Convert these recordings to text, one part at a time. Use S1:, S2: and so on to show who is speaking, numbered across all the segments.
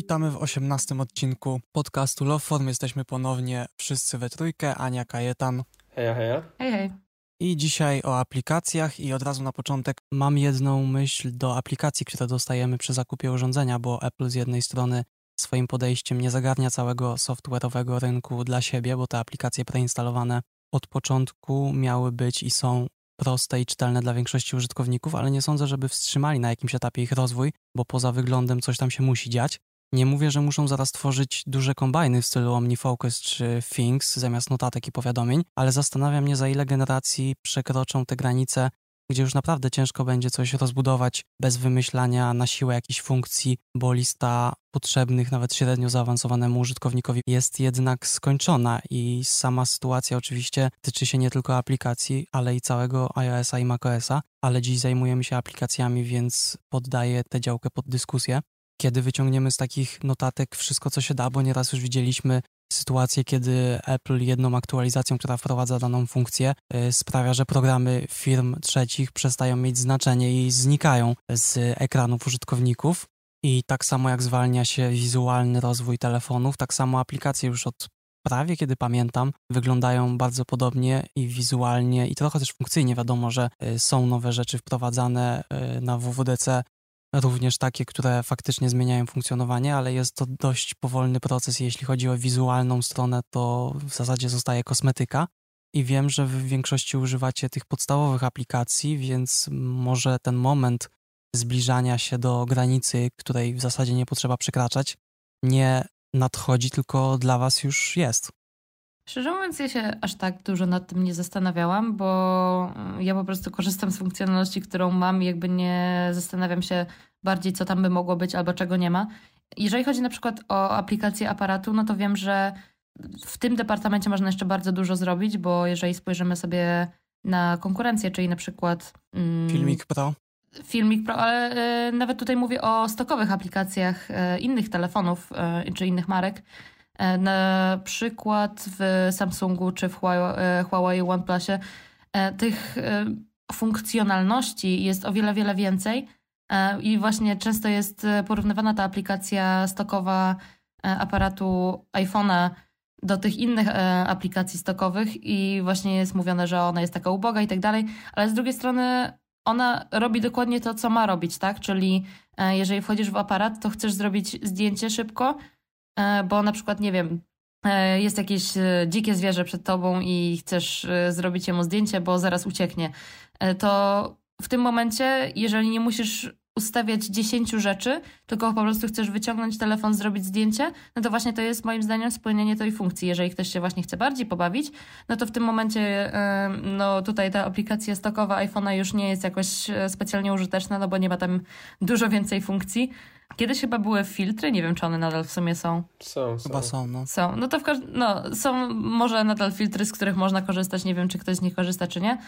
S1: witamy w osiemnastym odcinku podcastu Loveform. Jesteśmy ponownie wszyscy we trójkę, Ania Kajetan.
S2: Heja, heja.
S3: Hej, hej.
S1: I dzisiaj o aplikacjach i od razu na początek mam jedną myśl do aplikacji, które dostajemy przy zakupie urządzenia, bo Apple z jednej strony swoim podejściem nie zagarnia całego software'owego rynku dla siebie, bo te aplikacje preinstalowane od początku miały być i są proste i czytelne dla większości użytkowników, ale nie sądzę, żeby wstrzymali na jakimś etapie ich rozwój, bo poza wyglądem coś tam się musi dziać. Nie mówię, że muszą zaraz tworzyć duże kombajny w stylu OmniFocus czy Things zamiast notatek i powiadomień, ale zastanawiam mnie, za ile generacji przekroczą te granice gdzie już naprawdę ciężko będzie coś rozbudować bez wymyślania na siłę jakichś funkcji, bo lista potrzebnych nawet średnio zaawansowanemu użytkownikowi jest jednak skończona i sama sytuacja oczywiście tyczy się nie tylko aplikacji, ale i całego iOS-a i macOS-a, ale dziś zajmujemy się aplikacjami, więc poddaję tę działkę pod dyskusję kiedy wyciągniemy z takich notatek wszystko, co się da, bo nieraz już widzieliśmy sytuacje, kiedy Apple jedną aktualizacją, która wprowadza daną funkcję, y, sprawia, że programy firm trzecich przestają mieć znaczenie i znikają z ekranów użytkowników. I tak samo jak zwalnia się wizualny rozwój telefonów, tak samo aplikacje już od prawie kiedy pamiętam, wyglądają bardzo podobnie i wizualnie, i trochę też funkcyjnie. Wiadomo, że y, są nowe rzeczy wprowadzane y, na WWDC, również takie, które faktycznie zmieniają funkcjonowanie, ale jest to dość powolny proces. Jeśli chodzi o wizualną stronę, to w zasadzie zostaje kosmetyka. I wiem, że w większości używacie tych podstawowych aplikacji, więc może ten moment zbliżania się do granicy, której w zasadzie nie potrzeba przekraczać, nie nadchodzi, tylko dla Was już jest.
S3: Szczerze mówiąc, ja się aż tak dużo nad tym nie zastanawiałam, bo mm, ja po prostu korzystam z funkcjonalności, którą mam i jakby nie zastanawiam się bardziej, co tam by mogło być albo czego nie ma. Jeżeli chodzi na przykład o aplikację aparatu, no to wiem, że w tym departamencie można jeszcze bardzo dużo zrobić, bo jeżeli spojrzymy sobie na konkurencję, czyli na przykład.
S1: Mm, Filmik Pro.
S3: Filmik Pro, ale y, nawet tutaj mówię o stokowych aplikacjach y, innych telefonów y, czy innych marek na przykład w Samsungu czy w Huawei e, OnePlusie e, tych funkcjonalności jest o wiele, wiele więcej i właśnie często jest porównywana ta aplikacja stokowa aparatu iPhone'a do tych innych aplikacji stokowych i właśnie jest mówione, że ona jest taka uboga i tak dalej, ale z drugiej strony ona robi dokładnie to, co ma robić, tak? Czyli jeżeli wchodzisz w aparat, to chcesz zrobić zdjęcie szybko, E, bo na przykład, nie wiem, e, jest jakieś e, dzikie zwierzę przed tobą i chcesz zrobić jemu zdjęcie, bo zaraz ucieknie, to w tym momencie, jeżeli nie musisz ustawiać 10 rzeczy, tylko po prostu chcesz wyciągnąć telefon, zrobić zdjęcie, no to właśnie to jest moim zdaniem spełnienie tej funkcji. Jeżeli ktoś się właśnie chce bardziej pobawić, no to w tym momencie no tutaj ta aplikacja stokowa iPhone'a już nie jest jakoś specjalnie użyteczna, no bo nie ma tam dużo więcej funkcji. Kiedyś chyba były filtry, nie wiem czy one nadal w sumie są.
S2: Są,
S1: są. Chyba są, no.
S3: Są, no to w każdym, no są może nadal filtry, z których można korzystać, nie wiem czy ktoś z nich korzysta czy nie,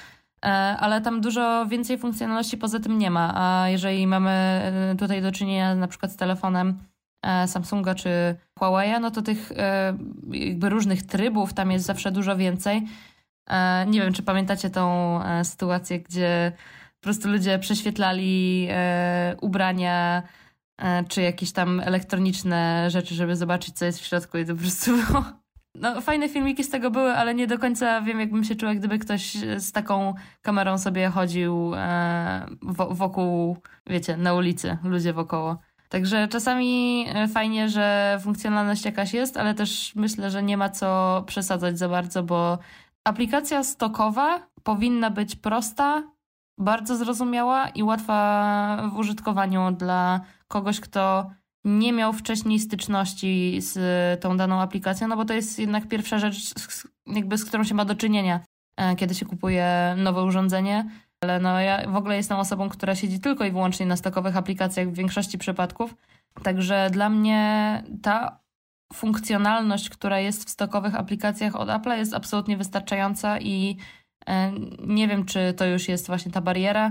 S3: e, ale tam dużo więcej funkcjonalności poza tym nie ma, a jeżeli mamy e, tutaj do czynienia na przykład z telefonem e, Samsunga czy Huawei, no to tych jakby różnych trybów tam jest zawsze dużo więcej. Nie wiem, czy pamiętacie tą sytuację, gdzie po prostu ludzie prześwietlali ubrania czy jakieś tam elektroniczne rzeczy, żeby zobaczyć, co jest w środku i to po prostu było... No, fajne filmiki z tego były, ale nie do końca wiem, jakbym się czuła, gdyby ktoś z taką kamerą sobie chodził e, wokół, wiecie, na ulicy, ludzie wokoło. Także czasami e, fajnie, że funkcjonalność jakaś jest, ale też myślę, że nie ma co przesadzać za bardzo, bo aplikacja stokowa powinna być prosta, bardzo zrozumiała i łatwa w użytkowaniu dla kogoś, kto nie miał wcześniej styczności z tą daną aplikacją, no bo to jest jednak pierwsza rzecz, jakby z którą się ma do czynienia, e, kiedy się kupuje nowe urządzenie. Ale no ja w ogóle jestem osobą, która siedzi tylko i wyłącznie na stokowych aplikacjach w większości przypadków. Także dla mnie ta funkcjonalność, która jest w stokowych aplikacjach od Apple jest absolutnie wystarczająca i e, nie wiem, czy to już jest właśnie ta bariera,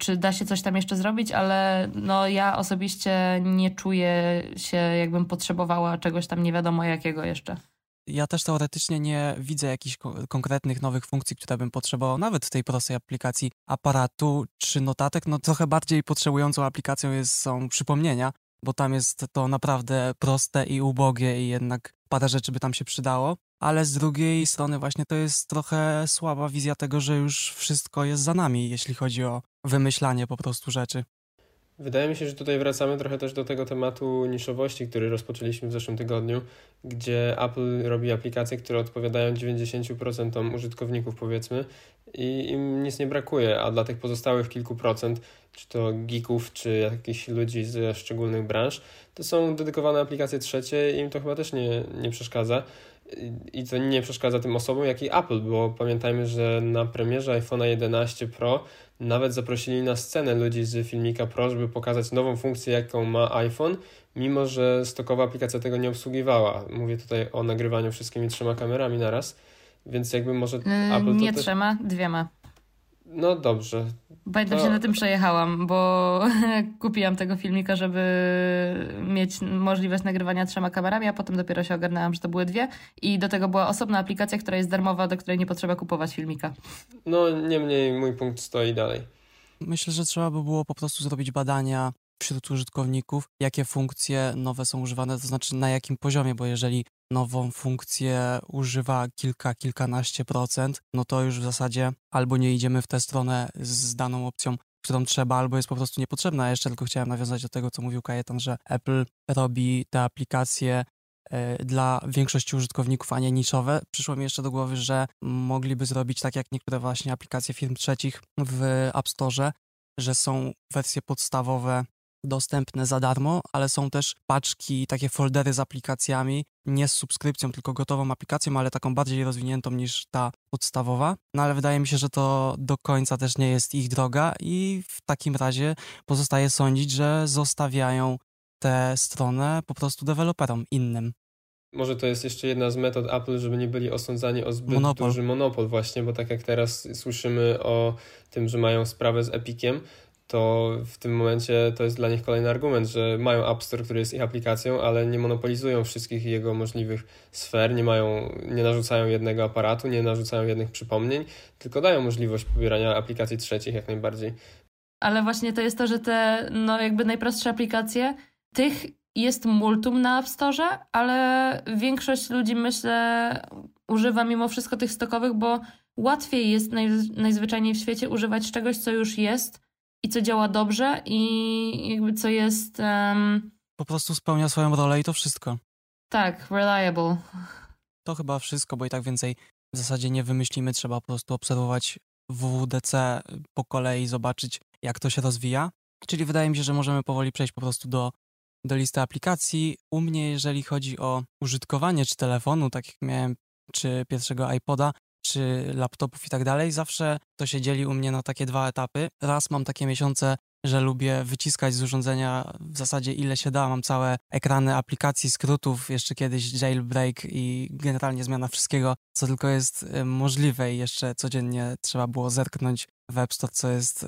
S3: czy da się coś tam jeszcze zrobić, ale no ja osobiście nie czuję się, jakbym potrzebowała czegoś tam nie wiadomo jakiego jeszcze.
S1: Ja też teoretycznie nie widzę jakichś konkretnych nowych funkcji, które bym potrzebował, nawet w tej prostej aplikacji aparatu czy notatek. No trochę bardziej potrzebującą aplikacją jest, są przypomnienia, bo tam jest to naprawdę proste i ubogie i jednak parę rzeczy by tam się przydało. Ale z drugiej strony właśnie to jest trochę słaba wizja tego, że już wszystko jest za nami, jeśli chodzi o wymyślanie po prostu rzeczy.
S2: Wydaje mi się, że tutaj wracamy trochę też do tego tematu niszowości, który rozpoczęliśmy w zeszłym tygodniu, gdzie Apple robi aplikacje, które odpowiadają 90% użytkowników, powiedzmy, i im nic nie brakuje, a dla tych pozostałych kilku procent, czy to geeków, czy jakichś ludzi ze szczególnych branż, to są dedykowane aplikacje trzecie i im to chyba też nie, nie przeszkadza. I to nie przeszkadza tym osobom, jak i Apple, bo pamiętajmy, że na premierze iPhone'a 11 Pro nawet zaprosili na scenę ludzi z filmika Pro, żeby pokazać nową funkcję, jaką ma iPhone, mimo że stokowa aplikacja tego nie obsługiwała. Mówię tutaj o nagrywaniu wszystkimi trzema kamerami naraz, więc jakby może
S3: yy, Apple Nie trzema, dwiema.
S2: No dobrze.
S3: Pamiętam to... się na tym przejechałam, bo kupiłam tego filmika, żeby mieć możliwość nagrywania trzema kamerami, a potem dopiero się ogarnęłam, że to były dwie. I do tego była osobna aplikacja, która jest darmowa, do której nie potrzeba kupować filmika.
S2: No niemniej mój punkt stoi dalej.
S1: Myślę, że trzeba by było po prostu zrobić badania wśród użytkowników, jakie funkcje nowe są używane, to znaczy na jakim poziomie, bo jeżeli nową funkcję używa kilka, kilkanaście procent, no to już w zasadzie albo nie idziemy w tę stronę z daną opcją, którą trzeba, albo jest po prostu niepotrzebna. Jeszcze tylko chciałem nawiązać do tego, co mówił Kajetan, że Apple robi te aplikacje e, dla większości użytkowników, a nie niszowe. Przyszło mi jeszcze do głowy, że mogliby zrobić tak jak niektóre właśnie aplikacje firm trzecich w App Store, że są wersje podstawowe dostępne za darmo, ale są też paczki, takie foldery z aplikacjami, nie z subskrypcją, tylko gotową aplikacją, ale taką bardziej rozwiniętą niż ta podstawowa. No ale wydaje mi się, że to do końca też nie jest ich droga i w takim razie pozostaje sądzić, że zostawiają tę stronę po prostu deweloperom innym.
S2: Może to jest jeszcze jedna z metod Apple, żeby nie byli osądzani o zbyt monopol. duży monopol właśnie, bo tak jak teraz słyszymy o tym, że mają sprawę z Epiciem, to w tym momencie to jest dla nich kolejny argument, że mają App Store, który jest ich aplikacją, ale nie monopolizują wszystkich jego możliwych sfer, nie mają, nie narzucają jednego aparatu, nie narzucają jednych przypomnień, tylko dają możliwość pobierania aplikacji trzecich jak najbardziej.
S3: Ale właśnie to jest to, że te no jakby najprostsze aplikacje, tych jest multum na App Store, ale większość ludzi myślę używa mimo wszystko tych stokowych, bo łatwiej jest naj, najzwyczajniej w świecie używać czegoś, co już jest, i co działa dobrze i jakby co jest... Um...
S1: Po prostu spełnia swoją rolę i to wszystko.
S3: Tak, reliable.
S1: To chyba wszystko, bo i tak więcej w zasadzie nie wymyślimy, trzeba po prostu obserwować WWDC po kolei, zobaczyć jak to się rozwija. Czyli wydaje mi się, że możemy powoli przejść po prostu do, do listy aplikacji. U mnie, jeżeli chodzi o użytkowanie czy telefonu, tak jak miałem, czy pierwszego iPoda, czy laptopów i tak dalej, zawsze to się dzieli u mnie na takie dwa etapy. Raz mam takie miesiące, że lubię wyciskać z urządzenia w zasadzie ile się da. Mam całe ekrany aplikacji, skrótów, jeszcze kiedyś jailbreak i generalnie zmiana wszystkiego, co tylko jest y, możliwe i jeszcze codziennie trzeba było zerknąć w App Store, co jest y,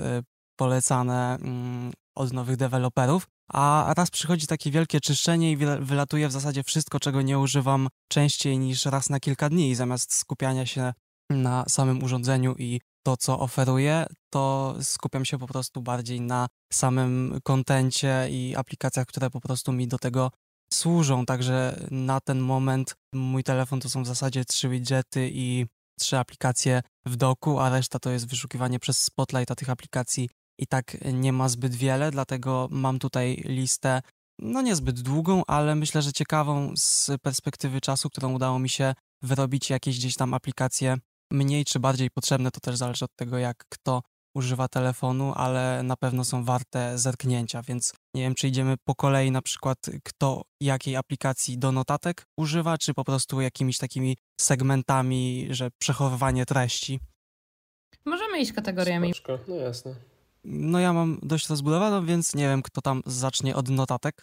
S1: polecane mm, od nowych deweloperów a raz przychodzi takie wielkie czyszczenie i wylatuje w zasadzie wszystko, czego nie używam częściej niż raz na kilka dni. I zamiast skupiania się na samym urządzeniu i to, co oferuje, to skupiam się po prostu bardziej na samym kontencie i aplikacjach, które po prostu mi do tego służą. Także na ten moment mój telefon to są w zasadzie trzy widgety i trzy aplikacje w doku, a reszta to jest wyszukiwanie przez Spotlight, a tych aplikacji i tak nie ma zbyt wiele, dlatego mam tutaj listę, no niezbyt długą, ale myślę, że ciekawą z perspektywy czasu, którą udało mi się wyrobić jakieś gdzieś tam aplikacje mniej czy bardziej potrzebne, to też zależy od tego, jak kto używa telefonu, ale na pewno są warte zerknięcia, więc nie wiem, czy idziemy po kolei na przykład kto jakiej aplikacji do notatek używa, czy po prostu jakimiś takimi segmentami, że przechowywanie treści.
S3: Możemy iść kategoriami.
S2: Spoczko. No jasne.
S1: No ja mam dość rozbudowaną, więc nie wiem, kto tam zacznie od notatek.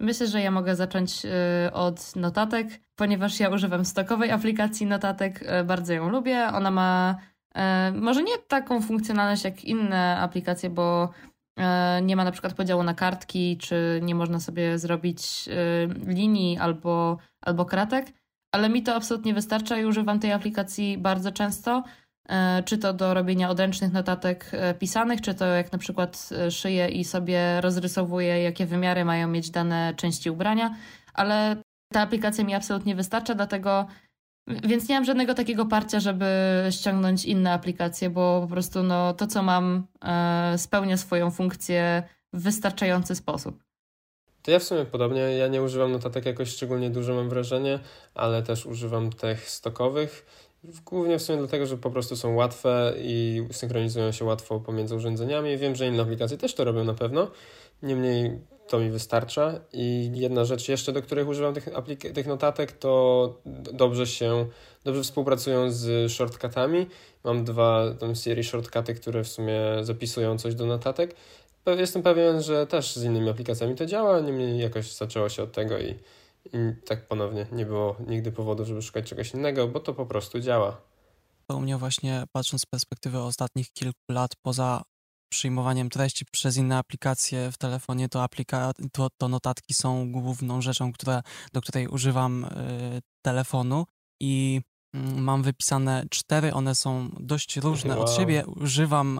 S3: Myślę, że ja mogę zacząć y, od notatek, ponieważ ja używam stokowej aplikacji notatek, y, bardzo ją lubię. Ona ma y, może nie taką funkcjonalność jak inne aplikacje, bo nie ma na przykład podziału na kartki, czy nie można sobie zrobić linii albo, albo kratek, ale mi to absolutnie wystarcza i używam tej aplikacji bardzo często. E, czy to do robienia odręcznych notatek e, pisanych, czy to jak na przykład szyję i sobie rozrysowuję, jakie wymiary mają mieć dane części ubrania, ale ta aplikacja mi absolutnie wystarcza, dlatego więc nie mam żadnego takiego parcia, żeby ściągnąć inne aplikacje, bo po prostu no, to, co mam, spełnia swoją funkcję w wystarczający sposób.
S2: To ja w sumie podobnie, ja nie używam notatek jakoś szczególnie dużo mam wrażenie, ale też używam tych stokowych, głównie w sumie dlatego, że po prostu są łatwe i synchronizują się łatwo pomiędzy urządzeniami. Wiem, że inne aplikacje też to robią na pewno, niemniej to mi wystarcza. I jedna rzecz jeszcze, do których używam tych, tych notatek, to dobrze się, dobrze współpracują z shortcutami. Mam dwa tam serii shortcuty, które w sumie zapisują coś do notatek Jestem pewien, że też z innymi aplikacjami to działa, niemniej jakoś zaczęło się od tego i, i tak ponownie nie było nigdy powodu, żeby szukać czegoś innego, bo to po prostu działa.
S1: To u mnie właśnie patrząc z perspektywy ostatnich kilku lat, poza przyjmowaniem treści przez inne aplikacje w telefonie, to, aplika to, to notatki są główną rzeczą, która, do której używam y, telefonu i Mm, mam wypisane cztery, one są dość różne wow. od siebie. Używam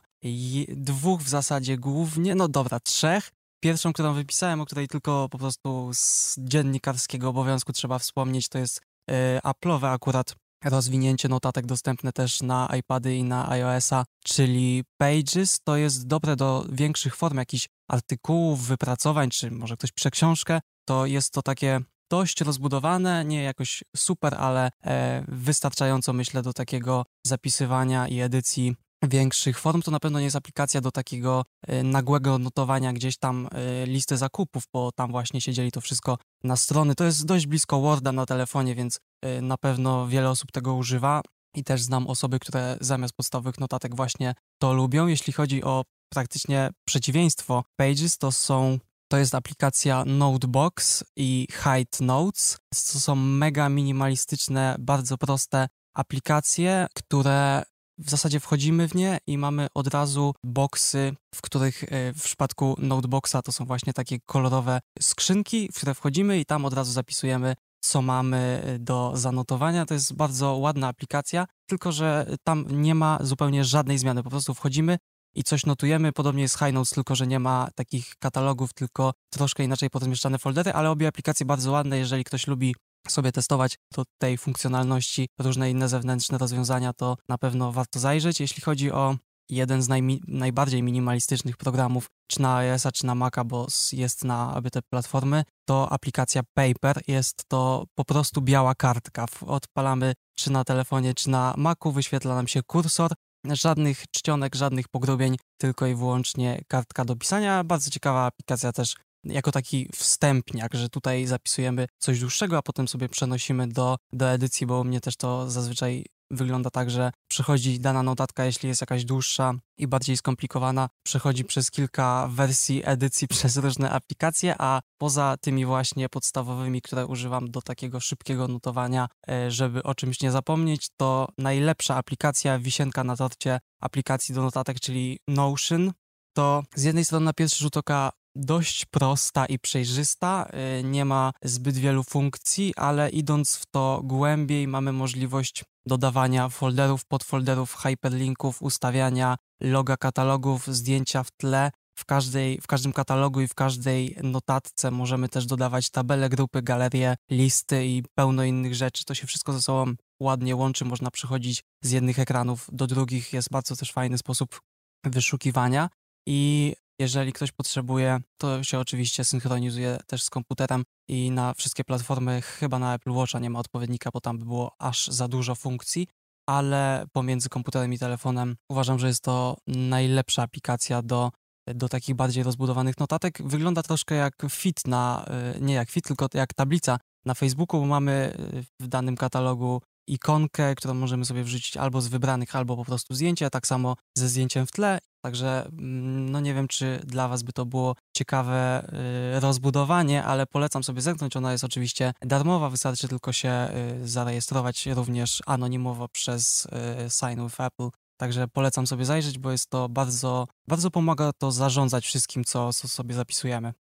S1: dwóch w zasadzie głównie, no dobra, trzech. Pierwszą, którą wypisałem, o której tylko po prostu z dziennikarskiego obowiązku trzeba wspomnieć, to jest y, Apple'owe akurat rozwinięcie notatek dostępne też na iPady i na iOS-a, czyli Pages. To jest dobre do większych form, jakichś artykułów, wypracowań, czy może ktoś pisze książkę. To jest to takie dość rozbudowane, nie jakoś super, ale e, wystarczająco myślę do takiego zapisywania i edycji większych form, to na pewno nie jest aplikacja do takiego e, nagłego notowania gdzieś tam e, listy zakupów, bo tam właśnie się dzieli to wszystko na strony. To jest dość blisko Worda na telefonie, więc e, na pewno wiele osób tego używa i też znam osoby, które zamiast podstawowych notatek właśnie to lubią. Jeśli chodzi o praktycznie przeciwieństwo Pages, to są to jest aplikacja Notebox i Hide Notes. To są mega minimalistyczne, bardzo proste aplikacje, które w zasadzie wchodzimy w nie i mamy od razu boxy, w których e, w przypadku Noteboxa to są właśnie takie kolorowe skrzynki, w które wchodzimy i tam od razu zapisujemy co mamy e, do zanotowania. To jest bardzo ładna aplikacja, tylko że tam nie ma zupełnie żadnej zmiany. Po prostu wchodzimy, i coś notujemy. Podobnie jest High Notes, tylko że nie ma takich katalogów, tylko troszkę inaczej podmieszczane foldery, ale obie aplikacje bardzo ładne. Jeżeli ktoś lubi sobie testować do tej funkcjonalności różne inne zewnętrzne rozwiązania, to na pewno warto zajrzeć. Jeśli chodzi o jeden z najmi, najbardziej minimalistycznych programów, czy na iOS-a, czy na Maca, bo jest na te platformy, to aplikacja Paper. Jest to po prostu biała kartka. Odpalamy czy na telefonie, czy na Macu, wyświetla nam się kursor Żadnych czcionek, żadnych pogrubień, tylko i wyłącznie kartka do pisania. Bardzo ciekawa aplikacja też jako taki wstępniak, że tutaj zapisujemy coś dłuższego, a potem sobie przenosimy do, do edycji, bo u mnie też to zazwyczaj wygląda tak, że przechodzi dana notatka, jeśli jest jakaś dłuższa i bardziej skomplikowana, przechodzi przez kilka wersji edycji przez różne aplikacje, a poza tymi właśnie podstawowymi, które używam do takiego szybkiego notowania, e, żeby o czymś nie zapomnieć, to najlepsza aplikacja, wisienka na torcie aplikacji do notatek, czyli Notion. To z jednej strony na pierwszy rzut oka dość prosta i przejrzysta, y, nie ma zbyt wielu funkcji, ale idąc w to głębiej mamy możliwość dodawania folderów, podfolderów, hyperlinków, ustawiania loga katalogów, zdjęcia w tle. W, każdej, w każdym katalogu i w każdej notatce możemy też dodawać tabele, grupy, galerie, listy i pełno innych rzeczy. To się wszystko ze sobą ładnie łączy, można przechodzić z jednych ekranów do drugich. Jest bardzo też fajny sposób wyszukiwania. I jeżeli ktoś potrzebuje, to się oczywiście synchronizuje też z komputerem i na wszystkie platformy, chyba na Apple Watcha nie ma odpowiednika, bo tam by było aż za dużo funkcji, ale pomiędzy komputerem i telefonem uważam, że jest to najlepsza aplikacja do, do takich bardziej rozbudowanych notatek. Wygląda troszkę jak fit na, y, nie jak fit, tylko jak tablica na Facebooku, bo mamy y, w danym katalogu ikonkę, którą możemy sobie wrzucić albo z wybranych, albo po prostu zdjęcie, tak samo ze zdjęciem w tle. Także mm, no nie wiem, czy dla Was by to było ciekawe y, rozbudowanie, ale polecam sobie zerknąć. Ona jest oczywiście darmowa, wystarczy tylko się y, zarejestrować również anonimowo przez y, Sign with Apple. Także polecam sobie zajrzeć, bo jest to bardzo, bardzo pomaga to zarządzać wszystkim, co, co sobie zapisujemy.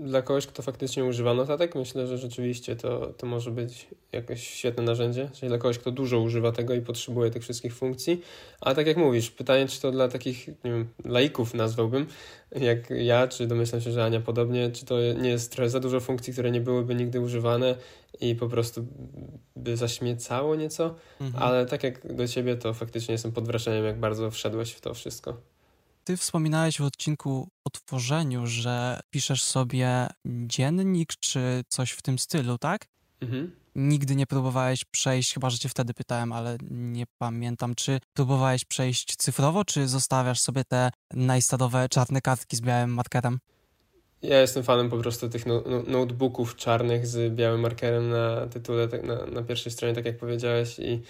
S2: Dla kogoś, kto faktycznie używa notatek, myślę, że rzeczywiście to, to może być jakieś świetne narzędzie. Czyli dla kogoś, kto dużo używa tego i potrzebuje tych wszystkich funkcji. A tak jak mówisz, pytanie, czy to dla takich nie wiem, laików nazwałbym, jak ja, czy domyślam się, że Ania podobnie, czy to nie jest trochę za dużo funkcji, które nie byłyby nigdy używane i po prostu by zaśmiecało nieco. Mhm. Ale tak jak do ciebie, to faktycznie jestem pod wrażeniem, jak bardzo wszedłeś w to wszystko.
S1: Ty wspominałeś w odcinku o tworzeniu, że piszesz sobie dziennik czy coś w tym stylu, tak? Mhm. Nigdy nie próbowałeś przejść, chyba że cię wtedy pytałem, ale nie pamiętam, czy próbowałeś przejść cyfrowo, czy zostawiasz sobie te najstadowe czarne kartki z białym markerem?
S2: Ja jestem fanem po prostu tych no, no, notebooków czarnych z białym markerem na tytule, tak na, na pierwszej stronie, tak jak powiedziałeś i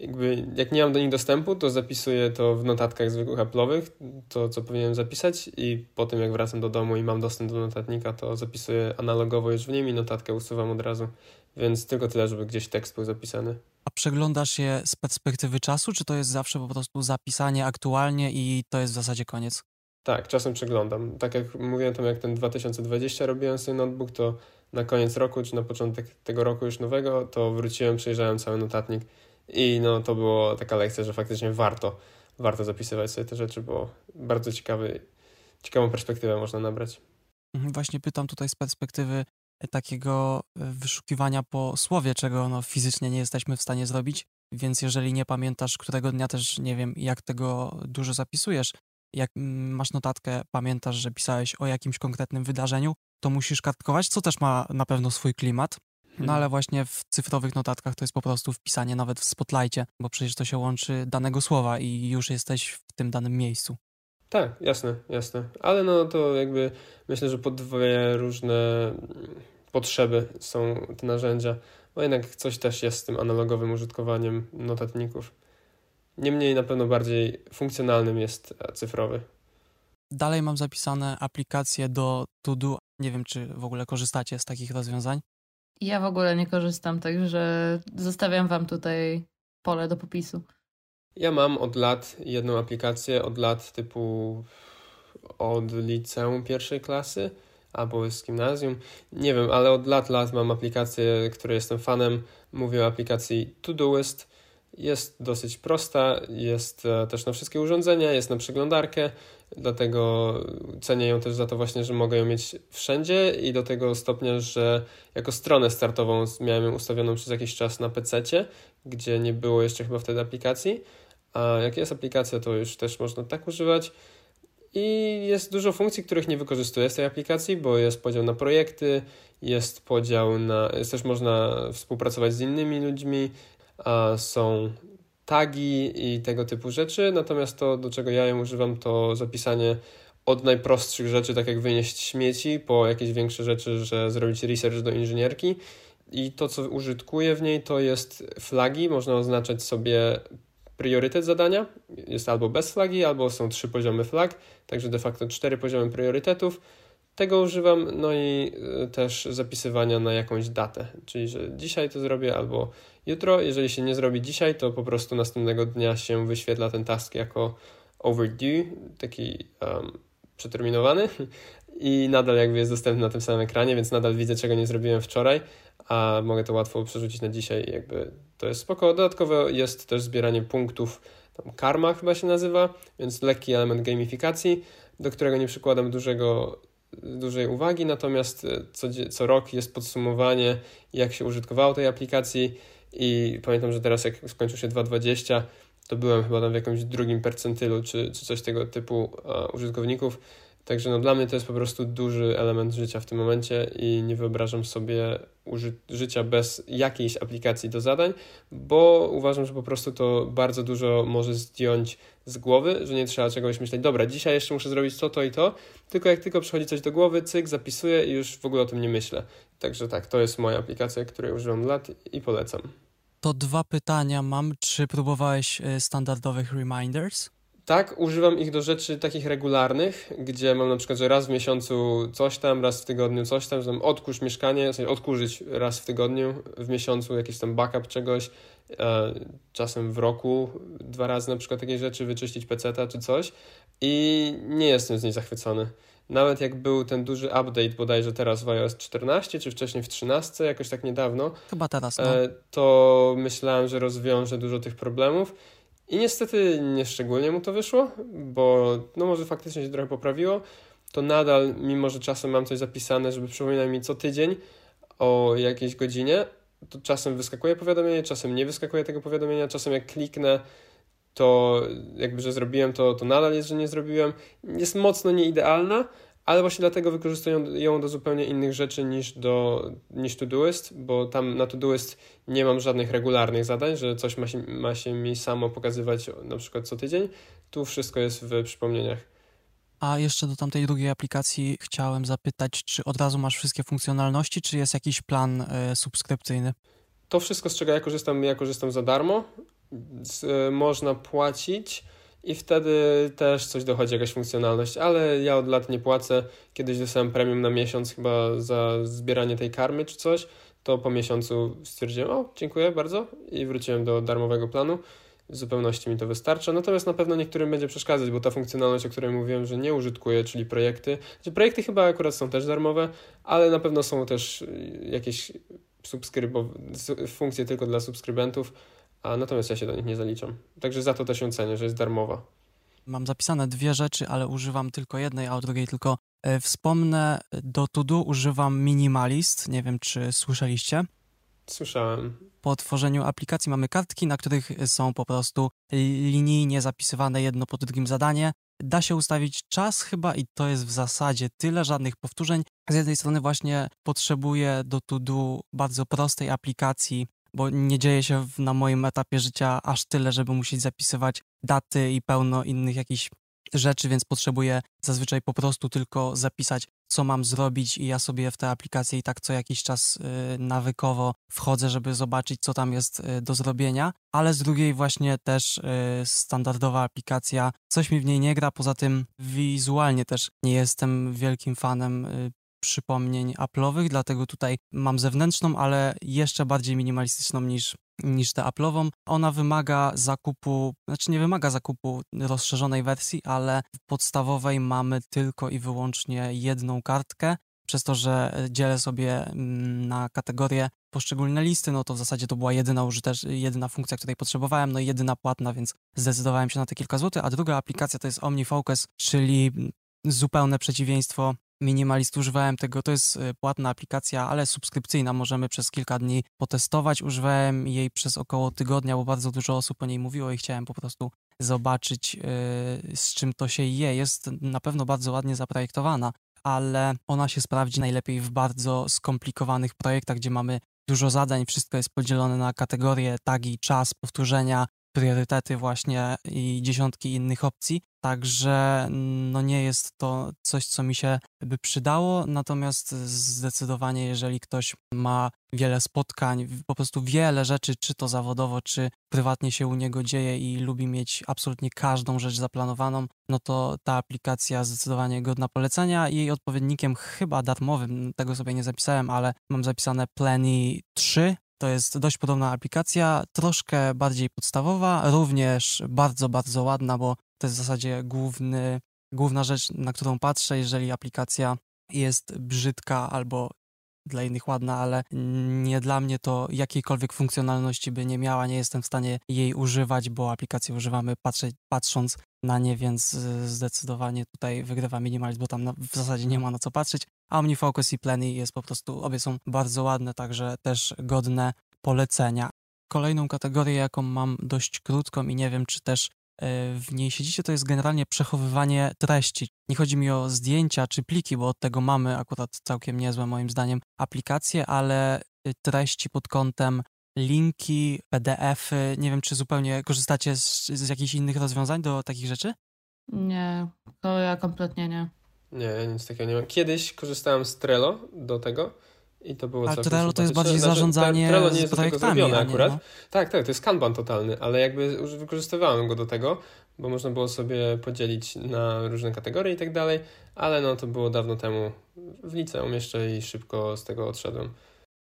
S2: jakby jak nie mam do nich dostępu, to zapisuję to w notatkach zwykłych Apple'owych, to co powinienem zapisać i potem jak wracam do domu i mam dostęp do notatnika, to zapisuję analogowo już w nim i notatkę usuwam od razu. Więc tylko tyle, żeby gdzieś tekst był zapisany.
S1: A przeglądasz je z perspektywy czasu, czy to jest zawsze po prostu zapisanie aktualnie i to jest w zasadzie koniec?
S2: Tak, czasem przeglądam. Tak jak mówiłem tam, jak ten 2020 robiłem sobie notebook, to na koniec roku, czy na początek tego roku już nowego, to wróciłem, przejrzałem cały notatnik i no to było taka lekcja, że faktycznie warto, warto zapisywać sobie te rzeczy, bo bardzo ciekawy, ciekawą perspektywę można nabrać.
S1: Mhm, właśnie pytam tutaj z perspektywy e, takiego e, wyszukiwania po słowie, czego no, fizycznie nie jesteśmy w stanie zrobić, więc jeżeli nie pamiętasz którego dnia też nie wiem, jak tego dużo zapisujesz, jak masz notatkę, pamiętasz, że pisałeś o jakimś konkretnym wydarzeniu, to musisz kartkować, co też ma na pewno swój klimat, no mhm. ale właśnie w cyfrowych notatkach to jest po prostu wpisanie nawet w spotlightie, bo przecież to się łączy danego słowa i już jesteś w tym danym miejscu.
S2: Tak, jasne, jasne. Ale no to jakby myślę, że po dwie różne mm, potrzeby są te narzędzia, bo jednak coś też jest z tym analogowym użytkowaniem notatników. Niemniej na pewno bardziej funkcjonalnym jest cyfrowy.
S1: Dalej mam zapisane aplikacje do To Do. Nie wiem, czy w ogóle korzystacie z takich rozwiązań.
S3: Ja w ogóle nie korzystam, także zostawiam wam tutaj pole do popisu.
S2: Ja mam od lat jedną aplikację, od lat typu od liceum pierwszej klasy albo z gimnazjum. Nie wiem, ale od lat, lat mam aplikację, której jestem fanem. Mówię o aplikacji Todoist. Jest dosyć prosta, jest e, też na wszystkie urządzenia, jest na przeglądarkę, dlatego cenię ją też za to właśnie, że mogę ją mieć wszędzie i do tego stopnia, że jako stronę startową miałem ją ustawioną przez jakiś czas na PC, gdzie nie było jeszcze chyba wtedy aplikacji, a jak jest aplikacja, to już też można tak używać. I jest dużo funkcji, których nie wykorzystuję z tej aplikacji, bo jest podział na projekty, jest podział na. Jest też można współpracować z innymi ludźmi, są tagi i tego typu rzeczy, natomiast to, do czego ja ją używam, to zapisanie od najprostszych rzeczy, tak jak wynieść śmieci, po jakieś większe rzeczy, że zrobić research do inżynierki. I to, co użytkuję w niej, to jest flagi. Można oznaczać sobie priorytet zadania. Jest albo bez flagi, albo są trzy poziomy flag, także de facto cztery poziomy priorytetów. Tego używam, no i e, też zapisywania na jakąś datę, czyli że dzisiaj to zrobię albo jutro. Jeżeli się nie zrobi dzisiaj, to po prostu następnego dnia się wyświetla ten task jako overdue, taki um, przeterminowany i nadal jakby jest dostępny na tym samym ekranie, więc nadal widzę, czego nie zrobiłem wczoraj, a mogę to łatwo przerzucić na dzisiaj. Jakby to jest spoko. Dodatkowo jest też zbieranie punktów, tam karma chyba się nazywa, więc lekki element gamifikacji, do którego nie przykładam dużego dużej uwagi, natomiast e, co, co rok jest podsumowanie, jak się użytkowało tej aplikacji i pamiętam, że teraz jak skończył się 2.20, to byłem chyba tam w jakimś drugim percentylu czy, czy coś tego typu użytkowników, Także no dla mnie to jest po prostu duży element życia w tym momencie i nie wyobrażam sobie życia bez jakiejś aplikacji do zadań, bo uważam, że po prostu to bardzo dużo może zdjąć z głowy, że nie trzeba czegoś myśleć, dobra, dzisiaj jeszcze muszę zrobić to, to i to, tylko jak tylko przychodzi coś do głowy, cyk, zapisuję i już w ogóle o tym nie myślę. Także tak, to jest moja aplikacja, której używam lat i polecam.
S1: To dwa pytania mam. Czy próbowałeś e, standardowych reminders?
S2: Tak, używam ich do rzeczy takich regularnych, gdzie mam na przykład, że raz w miesiącu coś tam, raz w tygodniu coś tam, że tam odkurz mieszkanie, w sensie odkurzyć raz w tygodniu, w miesiącu jakiś tam backup czegoś, czasem w roku dwa razy na przykład takie rzeczy, wyczyścić peceta czy coś. i nie jestem z niej zachwycony. Nawet jak był ten duży update bodajże teraz w iOS 14, czy wcześniej w 13, jakoś tak niedawno.
S1: Chyba teraz, no.
S2: E, to myślałem, że rozwiąże dużo tych problemów. I niestety nie szczególnie mu to wyszło, bo no może faktycznie się trochę poprawiło. To nadal, mimo że czasem mam coś zapisane, żeby przypominać mi co tydzień o jakiejś godzinie, to czasem wyskakuje powiadomienie, czasem nie wyskakuje tego powiadomienia, czasem jak kliknę, to jakby, że zrobiłem to, to nadal jest, że nie zrobiłem. Jest mocno nieidealna, ale właśnie dlatego wykorzystują ją do zupełnie innych rzeczy niż, do, niż Todoist, bo tam na Todoist nie mam żadnych regularnych zadań, że coś ma się, ma się mi samo pokazywać na przykład co tydzień. Tu wszystko jest w przypomnieniach.
S1: A jeszcze do tamtej drugiej aplikacji chciałem zapytać, czy od razu masz wszystkie funkcjonalności, czy jest jakiś plan y, subskrypcyjny?
S2: To wszystko, z czego ja korzystam, ja korzystam za darmo. Y, można płacić i wtedy też coś dochodzi, jakaś funkcjonalność, ale ja od lat nie płacę. Kiedyś dostałem premium na miesiąc chyba za zbieranie tej karmy czy coś, to po miesiącu stwierdziłem, o dziękuję bardzo i wróciłem do darmowego planu. W zupełności mi to wystarcza, natomiast na pewno niektórym będzie przeszkadzać, bo ta funkcjonalność, o której mówiłem, że nie użytkuję, czyli projekty, znaczy projekty chyba akurat są też darmowe, ale na pewno są też jakieś subskrybo- funkcje tylko dla subskrybentów, a natomiast ja się do nich nie zaliczam. Także za to też ją cenię, że jest darmowa.
S1: Mam zapisane dwie rzeczy, ale używam tylko jednej, a o drugiej tylko e, wspomnę. Do Todo używam Minimalist. Nie wiem, czy słyszeliście.
S2: Słyszałem.
S1: Po tworzeniu aplikacji mamy kartki, na których są po prostu linijnie zapisywane jedno po drugim zadanie. Da się ustawić czas chyba i to jest w zasadzie tyle, żadnych powtórzeń. Z jednej strony właśnie potrzebuję do To bardzo prostej aplikacji, bo nie dzieje się na moim etapie życia aż tyle, żeby musieć zapisywać daty i pełno innych jakichś rzeczy, więc potrzebuję zazwyczaj po prostu tylko zapisać, co mam zrobić i ja sobie w tę aplikację i tak co jakiś czas y, nawykowo wchodzę, żeby zobaczyć, co tam jest y, do zrobienia, ale z drugiej właśnie też y, standardowa aplikacja, coś mi w niej nie gra, poza tym wizualnie też nie jestem wielkim fanem przypomnień Apple'owych, dlatego tutaj mam zewnętrzną, ale jeszcze bardziej minimalistyczną niż, niż tę Apple'ową. Ona wymaga zakupu, znaczy nie wymaga zakupu rozszerzonej wersji, ale w podstawowej mamy tylko i wyłącznie jedną kartkę. Przez to, że dzielę sobie mm, na kategorie poszczególne listy, no to w zasadzie to była jedyna użytecz, jedyna funkcja, której potrzebowałem, no i jedyna płatna, więc zdecydowałem się na te kilka złotych. A druga aplikacja to jest OmniFocus, czyli zupełne przeciwieństwo Minimalist używałem tego, to jest y, płatna aplikacja, ale subskrypcyjna, możemy przez kilka dni potestować. Używałem jej przez około tygodnia, bo bardzo dużo osób o niej mówiło i chciałem po prostu zobaczyć, yy, z czym to się je. Jest na pewno bardzo ładnie zaprojektowana, ale ona się sprawdzi najlepiej w bardzo skomplikowanych projektach, gdzie mamy dużo zadań, wszystko jest podzielone na kategorie, tagi, czas, powtórzenia, priorytety właśnie i dziesiątki innych opcji. Także no nie jest to coś, co mi się by przydało, natomiast zdecydowanie, jeżeli ktoś ma wiele spotkań, po prostu wiele rzeczy, czy to zawodowo, czy prywatnie się u niego dzieje i lubi mieć absolutnie każdą rzecz zaplanowaną, no to ta aplikacja zdecydowanie godna polecenia. Jej odpowiednikiem chyba darmowym, tego sobie nie zapisałem, ale mam zapisane Plany 3, to jest dość podobna aplikacja, troszkę bardziej podstawowa, również bardzo, bardzo ładna, bo to jest w zasadzie główny, główna rzecz, na którą patrzę, jeżeli aplikacja jest brzydka albo dla innych ładna, ale nie dla mnie to jakiejkolwiek funkcjonalności by nie miała, nie jestem w stanie jej używać, bo aplikację używamy patrzeć, patrząc na nie, więc zdecydowanie tutaj wygrywa minimalizm, bo tam na, w zasadzie nie ma na co patrzeć. A OmniFocus i Pleny jest po prostu, obie są bardzo ładne, także też godne polecenia. Kolejną kategorię, jaką mam dość krótką i nie wiem, czy też e, w niej siedzicie, to jest generalnie przechowywanie treści. Nie chodzi mi o zdjęcia czy pliki, bo od tego mamy akurat całkiem niezłe moim zdaniem aplikacje, ale y, treści pod kątem linki, PDF-y. Nie wiem, czy zupełnie korzystacie z, z jakichś innych rozwiązań do takich rzeczy?
S3: Nie, to ja kompletnie nie.
S2: Nie, nic takiego nie mam. Kiedyś korzystałem z Trello do tego i to było
S1: Ale Trello to jest bardziej znaczy, zarządzanie Trello nie jest z projektami,
S2: do akurat. No. Tak, tak, to jest Kanban totalny, ale jakby wykorzystywałem go do tego, bo można było sobie podzielić na różne kategorie i tak dalej, ale no to było dawno temu w liceum jeszcze i szybko z tego odszedłem.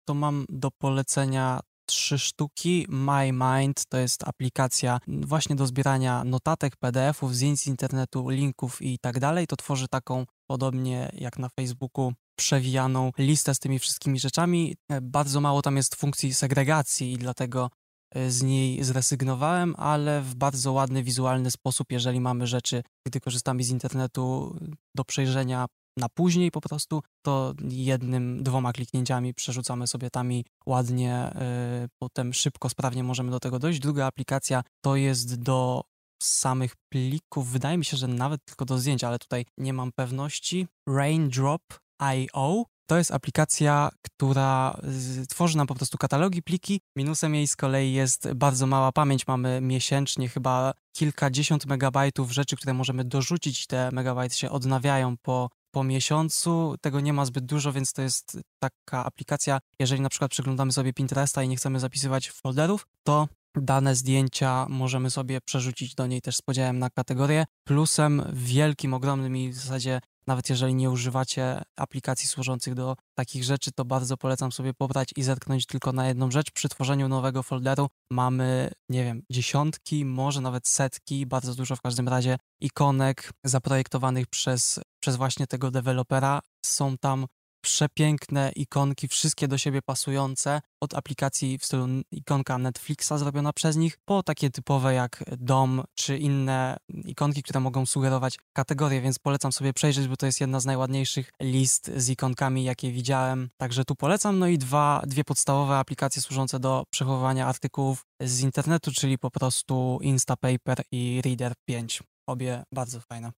S1: To mam do polecenia trzy sztuki. My Mind to jest aplikacja właśnie do zbierania notatek, PDF-ów, zdjęć z internetu, linków i tak dalej. To tworzy taką, podobnie jak na Facebooku, przewijaną listę z tymi wszystkimi rzeczami. Bardzo mało tam jest funkcji segregacji i dlatego e, z niej zrezygnowałem, ale w bardzo ładny, wizualny sposób, jeżeli mamy rzeczy, gdy korzystamy z internetu do przejrzenia na później po prostu, to jednym, dwoma kliknięciami przerzucamy sobie tam i ładnie, yy, potem szybko, sprawnie możemy do tego dojść. Druga aplikacja to jest do samych plików, wydaje mi się, że nawet tylko do zdjęć, ale tutaj nie mam pewności. Raindrop.io to jest aplikacja, która tworzy nam po prostu katalogi, pliki. Minusem jej z kolei jest bardzo mała pamięć. Mamy miesięcznie chyba kilkadziesiąt megabajtów rzeczy, które możemy dorzucić. Te megabajty się odnawiają po po miesiącu. Tego nie ma zbyt dużo, więc to jest taka aplikacja. Jeżeli na przykład przeglądamy sobie Pinteresta i nie chcemy zapisywać folderów, to dane zdjęcia możemy sobie przerzucić do niej też z podziałem na kategorie. Plusem wielkim, ogromnym i w zasadzie nawet jeżeli nie używacie aplikacji służących do takich rzeczy, to bardzo polecam sobie pobrać i zetknąć tylko na jedną rzecz. Przy tworzeniu nowego folderu mamy, nie wiem, dziesiątki, może nawet setki, bardzo dużo w każdym razie ikonek zaprojektowanych przez, przez właśnie tego dewelopera. Są tam przepiękne ikonki, wszystkie do siebie pasujące, od aplikacji w stylu ikonka Netflixa zrobiona przez nich, po takie typowe jak dom, czy inne ikonki, które mogą sugerować kategorie, więc polecam sobie przejrzeć, bo to jest jedna z najładniejszych list z ikonkami, jakie widziałem. Także tu polecam. No i dwa, dwie podstawowe aplikacje służące do przechowywania artykułów z internetu, czyli po prostu Instapaper i Reader 5. Obie bardzo fajne.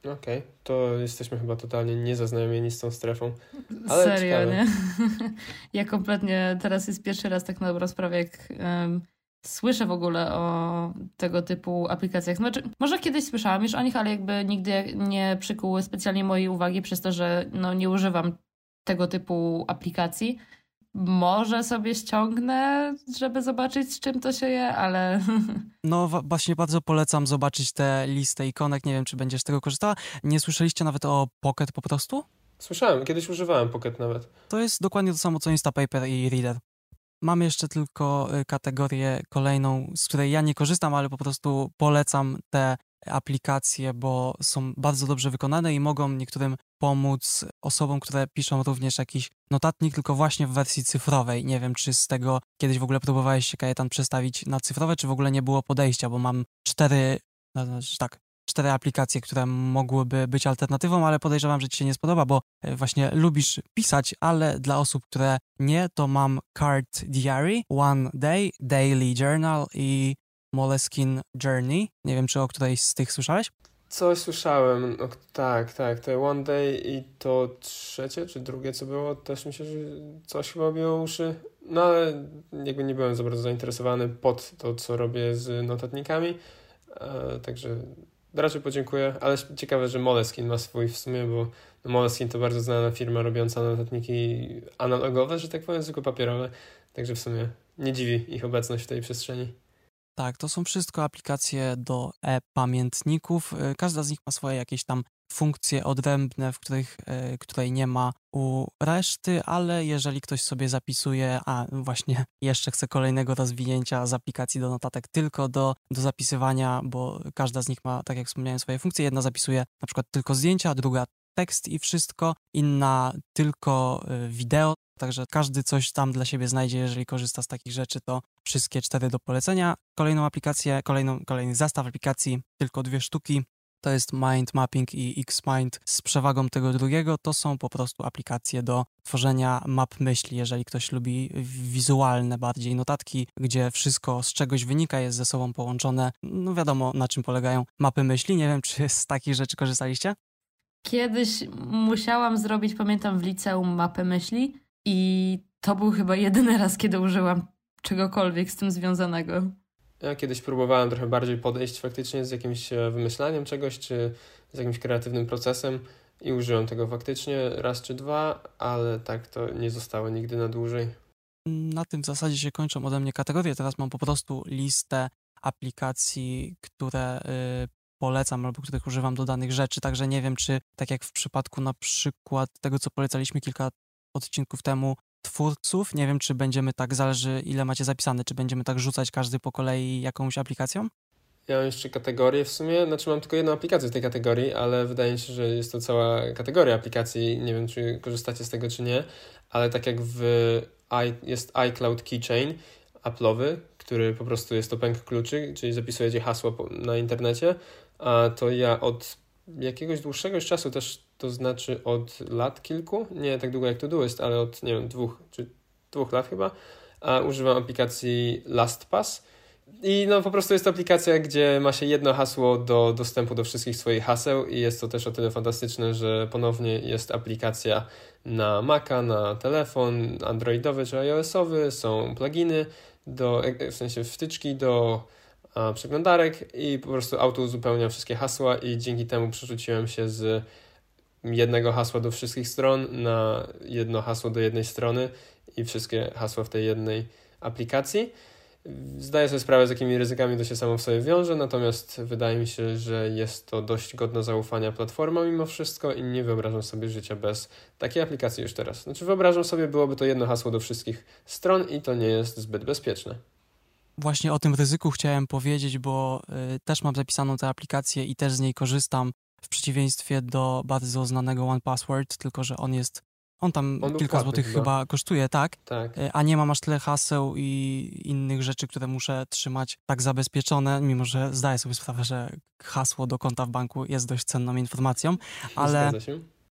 S2: Okej, okay. to jesteśmy chyba totalnie niezaznajomieni z tą strefą. Ale
S3: Serio,
S2: ciekawe.
S3: nie? ja kompletnie teraz jest pierwszy raz tak na dobrą sprawę, jak um, słyszę w ogóle o tego typu aplikacjach. Znaczy, może kiedyś słyszałam już o nich, ale jakby nigdy nie przykuły specjalnie mojej uwagi przez to, że no, nie używam tego typu aplikacji. Może sobie ściągnę, żeby zobaczyć, z czym to się je, ale.
S1: No, właśnie bardzo polecam zobaczyć tę listę ikonek. Nie wiem, czy będziesz z tego korzystała. Nie słyszeliście nawet o Pocket po prostu?
S2: Słyszałem, kiedyś używałem Pocket nawet.
S1: To jest dokładnie to samo co Instapaper i Reader. Mam jeszcze tylko y, kategorię kolejną, z której ja nie korzystam, ale po prostu polecam te aplikacje, bo są bardzo dobrze wykonane i mogą niektórym pomóc osobom, które piszą również jakiś notatnik, tylko właśnie w wersji cyfrowej. Nie wiem, czy z tego kiedyś w ogóle próbowałeś się Kajetan przestawić na cyfrowe, czy w ogóle nie było podejścia, bo mam cztery, znaczy tak, cztery aplikacje, które mogłyby być alternatywą, ale podejrzewam, że ci się nie spodoba, bo e, właśnie lubisz pisać, ale dla osób, które nie, to mam Card Diary, One Day, Daily Journal i Moleskin Journey. Nie wiem, czy o którejś z tych słyszałeś?
S2: Coś słyszałem, no, tak, tak, to One Day i to trzecie czy drugie co było, też myślę, że coś chyba biło uszy, no ale jakby nie byłem za bardzo zainteresowany pod to, co robię z notatnikami, e, także raczej podziękuję, ale ciekawe, że Moleskin ma swój w sumie, bo Moleskin to bardzo znana firma robiąca notatniki analogowe, że tak powiem, tylko papierowe, także w sumie nie dziwi ich obecność w tej przestrzeni.
S1: Tak, to są wszystko aplikacje do e-pamiętników. Y, każda z nich ma swoje jakieś tam funkcje odrębne, w których, y, której nie ma u reszty, ale jeżeli ktoś sobie zapisuje, a właśnie jeszcze chce kolejnego rozwinięcia z aplikacji do notatek tylko do, do zapisywania, bo każda z nich ma, tak jak wspomniałem, swoje funkcje. Jedna zapisuje na przykład tylko zdjęcia, druga tekst i wszystko, inna tylko y, wideo, Także każdy coś tam dla siebie znajdzie, jeżeli korzysta z takich rzeczy, to wszystkie cztery do polecenia. Kolejną aplikację, kolejną, kolejny zestaw aplikacji, tylko dwie sztuki. To jest Mind Mapping i Xmind z przewagą tego drugiego. To są po prostu aplikacje do tworzenia map myśli, jeżeli ktoś lubi wizualne bardziej notatki, gdzie wszystko z czegoś wynika, jest ze sobą połączone. No wiadomo, na czym polegają mapy myśli. Nie wiem, czy z takich rzeczy korzystaliście?
S3: Kiedyś musiałam zrobić, pamiętam, w liceum mapę myśli i to był chyba jedyny raz, kiedy użyłam czegokolwiek z tym związanego.
S2: Ja kiedyś próbowałem trochę bardziej podejść faktycznie z jakimś e, wymyślaniem czegoś, czy z jakimś kreatywnym procesem i użyłem tego faktycznie raz czy dwa, ale tak to nie zostało nigdy na dłużej.
S1: Na tym w zasadzie się kończą ode mnie kategorie. Teraz mam po prostu listę aplikacji, które y, polecam albo których używam do danych rzeczy, także nie wiem, czy tak jak w przypadku na przykład tego, co polecaliśmy kilka odcinków temu twórców. Nie wiem, czy będziemy tak, zależy ile macie zapisane, czy będziemy tak rzucać każdy po kolei jakąś aplikacją?
S2: Ja mam jeszcze kategorię w sumie, znaczy mam tylko jedną aplikację w tej kategorii, ale wydaje mi się, że jest to cała kategoria aplikacji. Nie wiem, czy korzystacie z tego, czy nie, ale tak jak w i, jest iCloud Keychain Apple'owy, który po prostu jest to pęk kluczy, czyli zapisujecie hasło na internecie, a to ja od jakiegoś dłuższego czasu też, to znaczy od lat kilku, nie tak długo jak to jest, ale od, nie wiem, dwóch czy dwóch lat chyba, a używam aplikacji LastPass, i no po prostu jest to aplikacja, gdzie ma się jedno hasło do dostępu do wszystkich swoich haseł i jest to też o tyle fantastyczne, że ponownie jest aplikacja na Maca, na telefon androidowy czy iOSowy, są pluginy, do, w sensie wtyczki do a, przeglądarek i po prostu auto uzupełnia wszystkie hasła i dzięki temu przerzuciłem się z jednego hasła do wszystkich stron na jedno hasło do jednej strony i wszystkie hasła w tej jednej aplikacji. Zdaję sobie sprawę, z jakimi ryzykami to się samo w sobie wiąże, natomiast wydaje mi się, że jest to dość godna zaufania platforma mimo wszystko i nie wyobrażam sobie życia bez takiej aplikacji już teraz. Znaczy wyobrażam sobie, byłoby to jedno hasło do wszystkich stron i to nie jest zbyt bezpieczne.
S1: Właśnie o tym ryzyku chciałem powiedzieć, bo y, też mam zapisaną tę aplikację i też z niej korzystam w przeciwieństwie do bardzo znanego One Password, tylko że on jest on tam on kilka złotych chyba. chyba. kosztuje, tak?
S2: Tak.
S1: E, a nie mam aż tyle haseł i innych rzeczy, które muszę trzymać tak zabezpieczone, mimo że zdaję sobie sprawę, że hasło do konta w banku jest dość cenną informacją, ale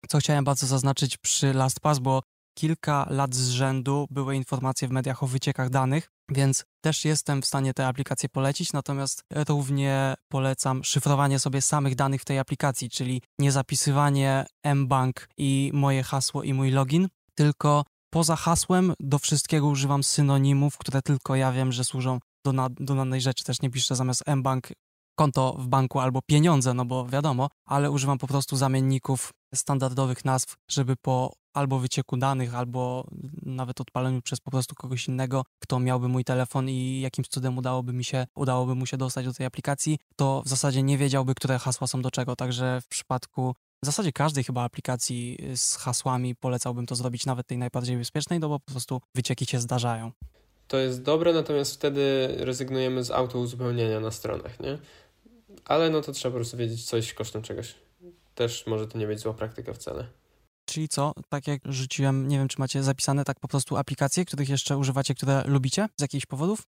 S1: co chciałem bardzo zaznaczyć przy LastPass, bo kilka lat z rzędu były informacje w mediach o wyciekach danych, więc też jestem w stanie tę aplikację polecić, natomiast równie polecam szyfrowanie sobie samych danych w tej aplikacji, czyli nie zapisywanie mBank i moje hasło i mój login, tylko poza hasłem do wszystkiego używam synonimów, które tylko ja wiem, że służą do, na, do danej rzeczy. Też nie piszę zamiast mBank konto w banku albo pieniądze, no bo wiadomo, ale używam po prostu zamienników standardowych nazw, żeby po albo wycieku danych, albo nawet odpaleniu przez po prostu kogoś innego, kto miałby mój telefon i jakimś cudem udałoby mi się, udałoby mu się dostać do tej aplikacji, to w zasadzie nie wiedziałby, które hasła są do czego. Także w przypadku w zasadzie każdej chyba aplikacji z hasłami polecałbym to zrobić, nawet tej najbardziej bezpiecznej, no bo po prostu wycieki się zdarzają.
S2: To jest dobre, natomiast wtedy rezygnujemy z auto uzupełnienia na stronach, nie? Ale no to trzeba po prostu wiedzieć coś kosztem czegoś. Też może to nie być zła praktyka wcale.
S1: Czyli co, tak jak rzuciłem, nie wiem czy macie zapisane tak po prostu aplikacje, których jeszcze używacie, które lubicie z jakichś powodów?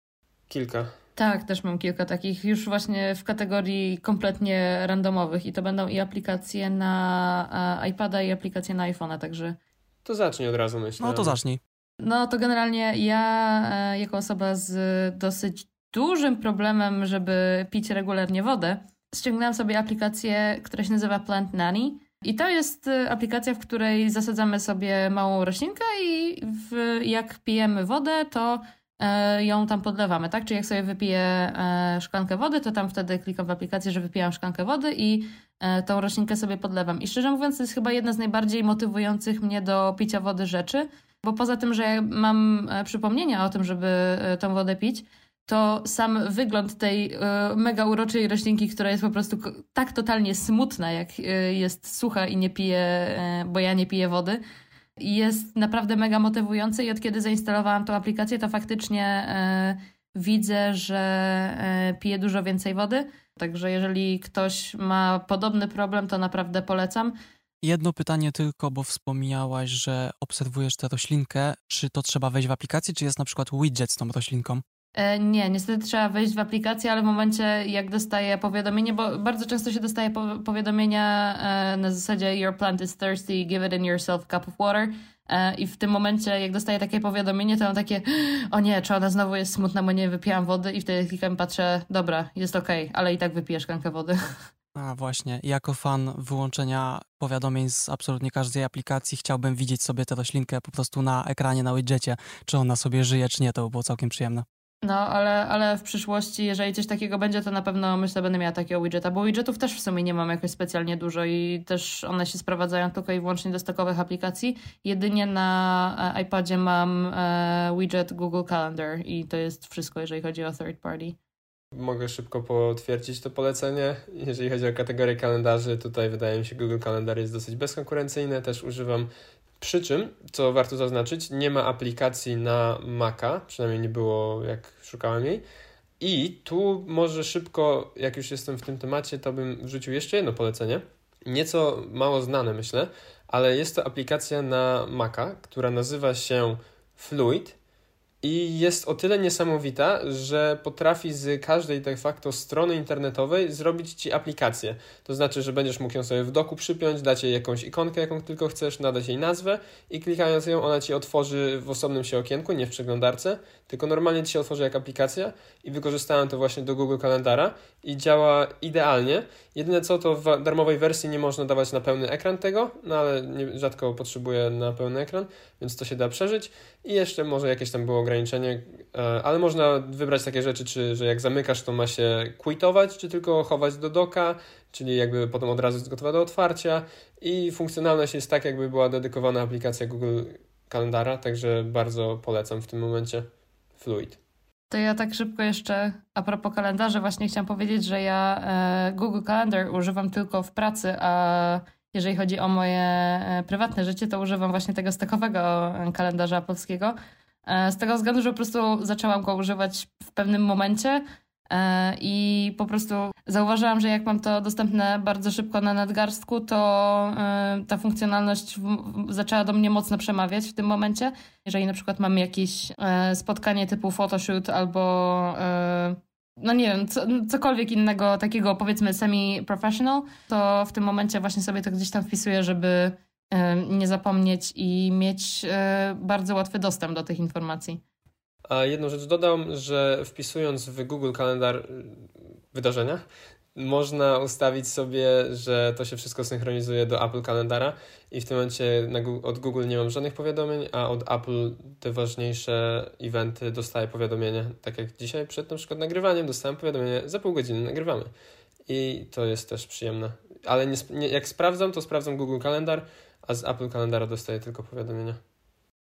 S2: Kilka.
S3: Tak, też mam kilka takich już właśnie w kategorii kompletnie randomowych i to będą i aplikacje na iPada i aplikacje na iPhone'a, także...
S2: To zacznij od razu, myślę.
S1: No to zacznij.
S3: No to generalnie ja e, jako osoba z dosyć dużym problemem, żeby pić regularnie wodę, ściągnęłam sobie aplikację, która się nazywa Plant Nanny i to jest y, aplikacja, w której zasadzamy sobie małą roślinkę i w, jak pijemy wodę, to e, ją tam podlewamy, tak? Czyli jak sobie wypiję e, szklankę wody, to tam wtedy klikam w aplikację, że wypijam szklankę wody i e, tą roślinkę sobie podlewam. I szczerze mówiąc, to jest chyba jedna z najbardziej motywujących mnie do picia wody rzeczy, bo poza tym, że mam przypomnienia o tym, żeby tą wodę pić, to sam wygląd tej y, mega uroczej roślinki, która jest po prostu tak totalnie smutna, jak y, jest sucha i nie pije, y, bo ja nie piję wody, jest naprawdę mega motywujący i od kiedy zainstalowałam tą aplikację, to faktycznie widzę, że piję dużo więcej wody. Także jeżeli ktoś ma podobny problem, to naprawdę polecam.
S1: Jedno pytanie tylko, bo wspomniałaś, że obserwujesz tę roślinkę. Czy to trzeba wejść w aplikację, czy jest na przykład widget z tą roślinką?
S3: E, nie, niestety trzeba wejść w aplikację, ale w momencie jak dostaję powiadomienie, bo bardzo często się dostaje powiadomienia e, na zasadzie your plant is thirsty, give it in yourself cup of water e, i w tym momencie jak dostaję takie powiadomienie, to mam takie o nie, czy ona znowu jest smutna, bo nie wypijam wody i wtedy klikam patrzę, dobra, jest okej, okay, ale i tak wypiję szklankę wody.
S1: A właśnie, jako fan wyłączenia powiadomień z absolutnie każdej aplikacji chciałbym widzieć sobie tę roślinkę po prostu na ekranie, na widgetie, czy ona sobie żyje, czy nie, to by było całkiem przyjemne.
S3: No, ale, ale w przyszłości, jeżeli coś takiego będzie, to na pewno myślę, będę miała takiego widgeta, bo widgetów też w sumie nie mam jakoś specjalnie dużo i też one się sprowadzają tylko i wyłącznie do stokowych aplikacji. Jedynie na e, iPadzie mam e, widget Google Calendar i to jest wszystko, jeżeli chodzi o third party.
S2: Mogę szybko potwierdzić to polecenie. Jeżeli chodzi o kategorię kalendarzy, tutaj wydaje mi się Google Calendar jest dosyć bezkonkurencyjny. Też używam Przy czym, co warto zaznaczyć, nie ma aplikacji na Maca, przynajmniej nie było jak szukałem jej. I tu może szybko, jak już jestem w tym temacie, to bym wrzucił jeszcze jedno polecenie. Nieco mało znane, myślę, ale jest to aplikacja na Maca, która nazywa się Fluid i jest o tyle niesamowita, że potrafi z każdej de facto strony internetowej zrobić ci aplikację. To znaczy, że będziesz mógł ją sobie w doku przypiąć, dać jej jakąś ikonkę, jaką tylko chcesz, nadać jej nazwę i klikając ją, ona ci otworzy w osobnym się okienku, nie w przeglądarce, tylko normalnie ci się otworzy jak aplikacja i wykorzystałem to właśnie do Google Kalendara i działa idealnie. Jedyne co, to w darmowej wersji nie można dawać na pełny ekran tego, no ale nie, rzadko potrzebuję na pełny ekran, więc to się da przeżyć i jeszcze może jakieś tam było ograniczenie, e, ale można wybrać takie rzeczy, czy że jak zamykasz, to ma się quitować, czy tylko chować do doka, czyli jakby potem od razu jest gotowa do otwarcia i funkcjonalność jest tak, jakby była dedykowana aplikacja Google Kalendara, także bardzo polecam w tym momencie Fluid.
S3: To ja tak szybko jeszcze a propos kalendarza właśnie chciałam powiedzieć, że ja e, Google Calendar używam tylko w pracy, a jeżeli chodzi o moje e, prywatne życie, to używam właśnie tego stakowego kalendarza polskiego. E, z tego względu, że po prostu zaczęłam go używać w pewnym momencie e, i po prostu zauważyłam, że jak mam to dostępne bardzo szybko na nadgarstku, to ta funkcjonalność zaczęła do mnie mocno przemawiać w tym momencie. Jeżeli na przykład mamy jakieś spotkanie typu photoshoot albo no nie wiem, co, cokolwiek innego takiego powiedzmy semi-professional, to w tym momencie właśnie sobie to gdzieś tam wpisuję, żeby nie zapomnieć i mieć e, bardzo łatwy dostęp do tych informacji.
S2: A jedną rzecz dodam, że wpisując w Google Kalendar y, wydarzenia, można ustawić sobie, że to się wszystko synchronizuje do Apple Kalendara i w tym momencie od Google nie mam żadnych powiadomień, a od Apple te ważniejsze eventy dostaję powiadomienia. Tak jak dzisiaj przed na przykład nagrywaniem dostałem powiadomienie, za pół godziny nagrywamy. I to jest też przyjemne. Ale nie, nie, jak sprawdzam, to sprawdzam Google Kalendar, a z Apple Kalendara dostaję tylko powiadomienia.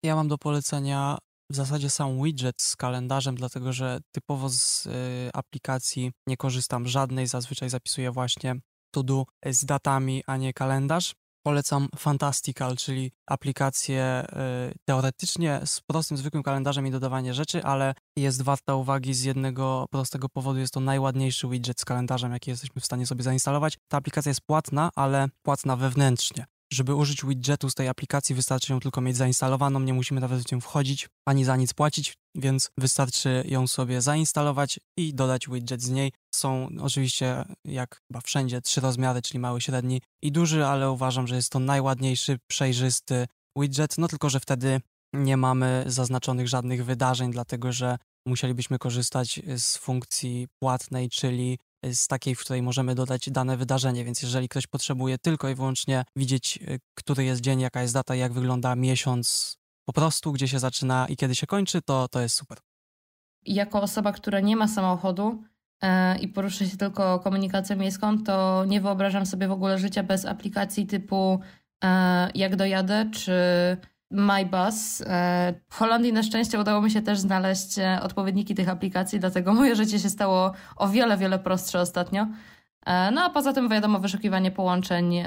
S1: Ja mam do polecenia w zasadzie sam widget z kalendarzem, dlatego że typowo z y, aplikacji nie korzystam żadnej, zazwyczaj zapisuję właśnie to do z datami, a nie kalendarz. Polecam Fantastical, czyli aplikację y, teoretycznie z prostym, zwykłym kalendarzem i dodawanie rzeczy, ale jest warta uwagi z jednego prostego powodu. Jest to najładniejszy widget z kalendarzem, jaki jesteśmy w stanie sobie zainstalować. Ta aplikacja jest płatna, ale płatna wewnętrznie. Żeby użyć widgetu z tej aplikacji wystarczy ją tylko mieć zainstalowaną, nie musimy nawet w nią wchodzić ani za nic płacić, więc wystarczy ją sobie zainstalować i dodać widget z niej. Są oczywiście, jak chyba wszędzie, trzy rozmiary, czyli mały, średni i duży, ale uważam, że jest to najładniejszy, przejrzysty widget, no tylko, że wtedy nie mamy zaznaczonych żadnych wydarzeń, dlatego że musielibyśmy korzystać z funkcji płatnej, czyli z takiej, w której możemy dodać dane wydarzenie, więc jeżeli ktoś potrzebuje tylko i wyłącznie widzieć, y, który jest dzień, jaka jest data, jak wygląda miesiąc, po prostu gdzie się zaczyna i kiedy się kończy, to, to jest super.
S3: Jako osoba, która nie ma samochodu e, i porusza się tylko komunikacją miejską, to nie wyobrażam sobie w ogóle życia bez aplikacji typu e, jak dojadę, czy MyBus. E, w Holandii na szczęście udało mi się też znaleźć e, odpowiedniki tych aplikacji, dlatego moje życie się stało o wiele, wiele prostsze ostatnio. E, no a poza tym wiadomo, wyszukiwanie połączeń,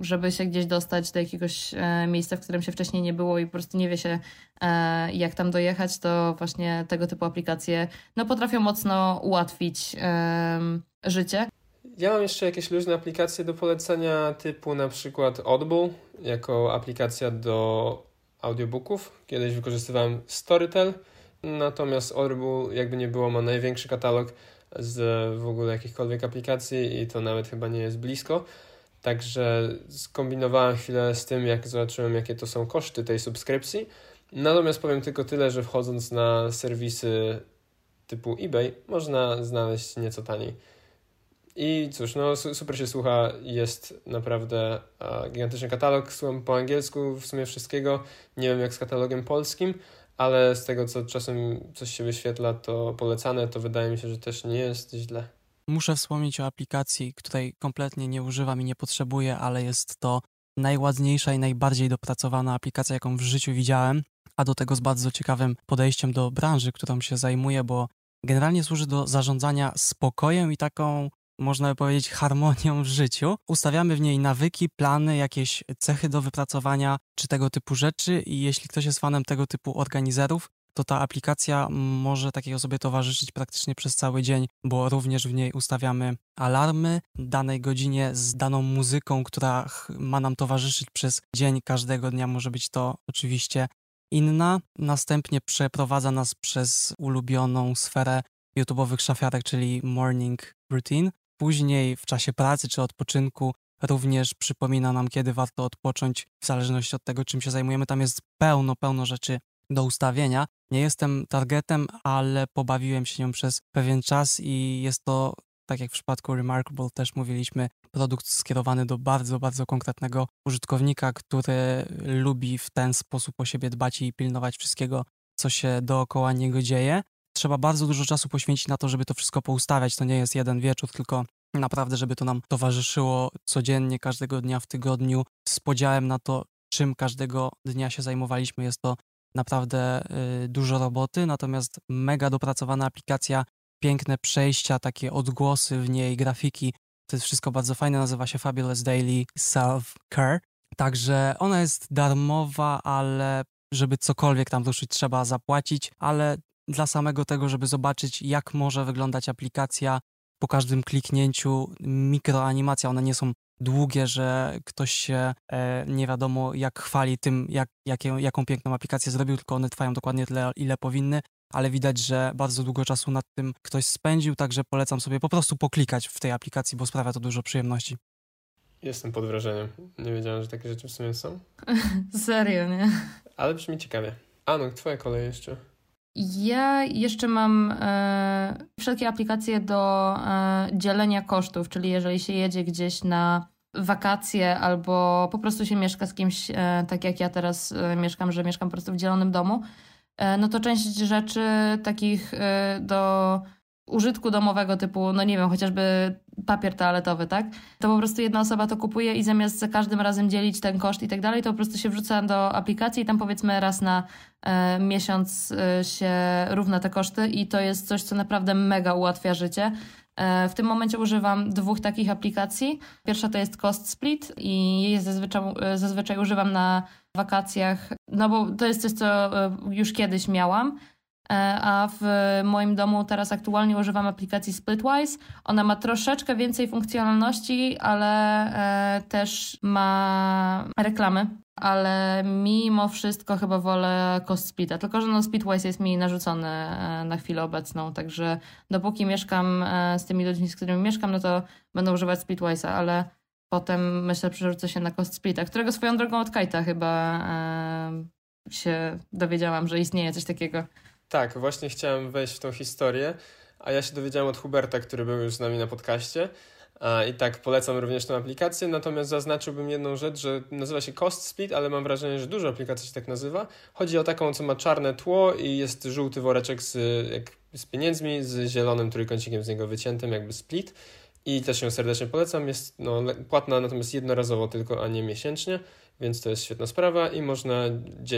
S3: żeby się gdzieś dostać do jakiegoś miejsca, w którym się wcześniej nie było i po prostu nie wie się, jak tam dojechać, to właśnie tego typu aplikacje no, potrafią mocno ułatwić życie.
S2: Ja mam jeszcze jakieś luźne aplikacje do polecenia, typu na przykład Audible, jako aplikacja do audiobooków. Kiedyś wykorzystywałem Storytel, natomiast Audible, jakby nie było, ma największy katalog z w ogóle jakichkolwiek aplikacji i to nawet chyba nie jest blisko. Także skombinowałem chwilę z tym, jak zobaczyłem, jakie to są koszty tej subskrypcji. Natomiast powiem tylko tyle, że wchodząc na serwisy typu eBay, można znaleźć nieco taniej. I cóż, no super się słucha, jest naprawdę gigantyczny katalog, słucham po angielsku w sumie wszystkiego, nie wiem jak z katalogiem polskim, ale z tego co czasem coś się wyświetla, to polecane, to wydaje mi się, że też nie jest źle.
S1: Muszę wspomnieć o aplikacji, której kompletnie nie używam i nie potrzebuję, ale jest to najładniejsza i najbardziej dopracowana aplikacja, jaką w życiu widziałem, a do tego z bardzo ciekawym podejściem do branży, którą się zajmuję, bo generalnie służy do zarządzania spokojem i taką można by powiedzieć, harmonią w życiu. Ustawiamy w niej nawyki, plany, jakieś cechy do wypracowania czy tego typu rzeczy i jeśli ktoś jest fanem tego typu organizerów, to ta aplikacja może takiej osobie towarzyszyć praktycznie przez cały dzień, bo również w niej ustawiamy alarmy danej godzinie z daną muzyką, która ma nam towarzyszyć przez dzień każdego dnia. Może być to oczywiście inna. Następnie przeprowadza nas przez ulubioną sferę YouTube'owych szafiarek, czyli morning routine. Później w czasie pracy czy odpoczynku również przypomina nam, kiedy warto odpocząć, w zależności od tego, czym się zajmujemy. Tam jest pełno, pełno rzeczy do ustawienia. Nie jestem targetem, ale pobawiłem się nią przez pewien czas i jest to, tak jak w przypadku Remarkable też mówiliśmy, produkt skierowany do bardzo, bardzo konkretnego użytkownika, który lubi w ten sposób o siebie dbać i pilnować wszystkiego, co się dookoła niego dzieje. Trzeba bardzo dużo czasu poświęcić na to, żeby to wszystko poustawiać. To nie jest jeden wieczór, tylko naprawdę, żeby to nam towarzyszyło codziennie, każdego dnia w tygodniu, z podziałem na to, czym każdego dnia się zajmowaliśmy. Jest to naprawdę y, dużo roboty, natomiast mega dopracowana aplikacja, piękne przejścia, takie odgłosy w niej, grafiki. To jest wszystko bardzo fajne, nazywa się Fabulous Daily Self Care. Także ona jest darmowa, ale żeby cokolwiek tam ruszyć, trzeba zapłacić, ale dla samego tego, żeby zobaczyć, jak może wyglądać aplikacja po każdym kliknięciu, mikroanimacja, one nie są długie, że ktoś się e, nie wiadomo jak chwali tym, jak, jakie, jaką piękną aplikację zrobił, tylko one trwają dokładnie tyle, ile powinny, ale widać, że bardzo długo czasu nad tym ktoś spędził, także polecam sobie po prostu poklikać w tej aplikacji, bo sprawia to dużo przyjemności.
S2: Jestem pod wrażeniem. Nie wiedziałem, że takie rzeczy w sumie są.
S3: Serio, nie?
S2: Ale brzmi ciekawie. Anu, twoja kolej jeszcze.
S3: Ja jeszcze mam e, wszelkie aplikacje do e, dzielenia kosztów, czyli jeżeli się jedzie gdzieś na wakacje albo po prostu się mieszka z kimś, e, tak jak ja teraz e, mieszkam, że mieszkam po prostu w dzielonym domu, no to część rzeczy takich do użytku domowego typu, no nie wiem, chociażby papier toaletowy, tak? To po prostu jedna osoba to kupuje i zamiast za każdym razem dzielić ten koszt i tak dalej, to po prostu się wrzuca do aplikacji i tam powiedzmy raz na e, miesiąc e, się równa te koszty i to jest coś, co naprawdę mega ułatwia życie. E, w tym momencie używam dwóch takich aplikacji. Pierwsza to jest Cost Split i jej zazwyczaj, e, zazwyczaj używam na wakacjach, no bo to jest coś, co e, już kiedyś miałam a w moim domu teraz aktualnie używam aplikacji Splitwise. Ona ma troszeczkę więcej funkcjonalności, ale e, też ma reklamy. Ale mimo wszystko chyba wolę Cost Splita, tylko że no Splitwise jest mi narzucony e, na chwilę obecną, także dopóki mieszkam z tymi ludźmi, z którymi mieszkam, no to będę używać Splitwise'a, ale potem myślę przerzucę się na Cost Splita, którego swoją drogą od Kajta chyba się dowiedziałam, że istnieje coś takiego.
S2: Tak, właśnie chciałem wejść w tą historię, a ja się dowiedziałem od Huberta, który był już z nami na podcaście. I tak polecam również tę aplikację, natomiast zaznaczyłbym jedną rzecz, że nazywa się Cost Split, ale mam wrażenie, że dużo aplikacji się tak nazywa. Chodzi o taką, co ma czarne tło i jest żółty woreczek z, jak, z pieniędzmi, z zielonym trójkącikiem z niego wyciętym, jakby split. I też ją serdecznie polecam. Jest no, płatna natomiast jednorazowo tylko, a nie miesięcznie więc to jest świetna sprawa i można,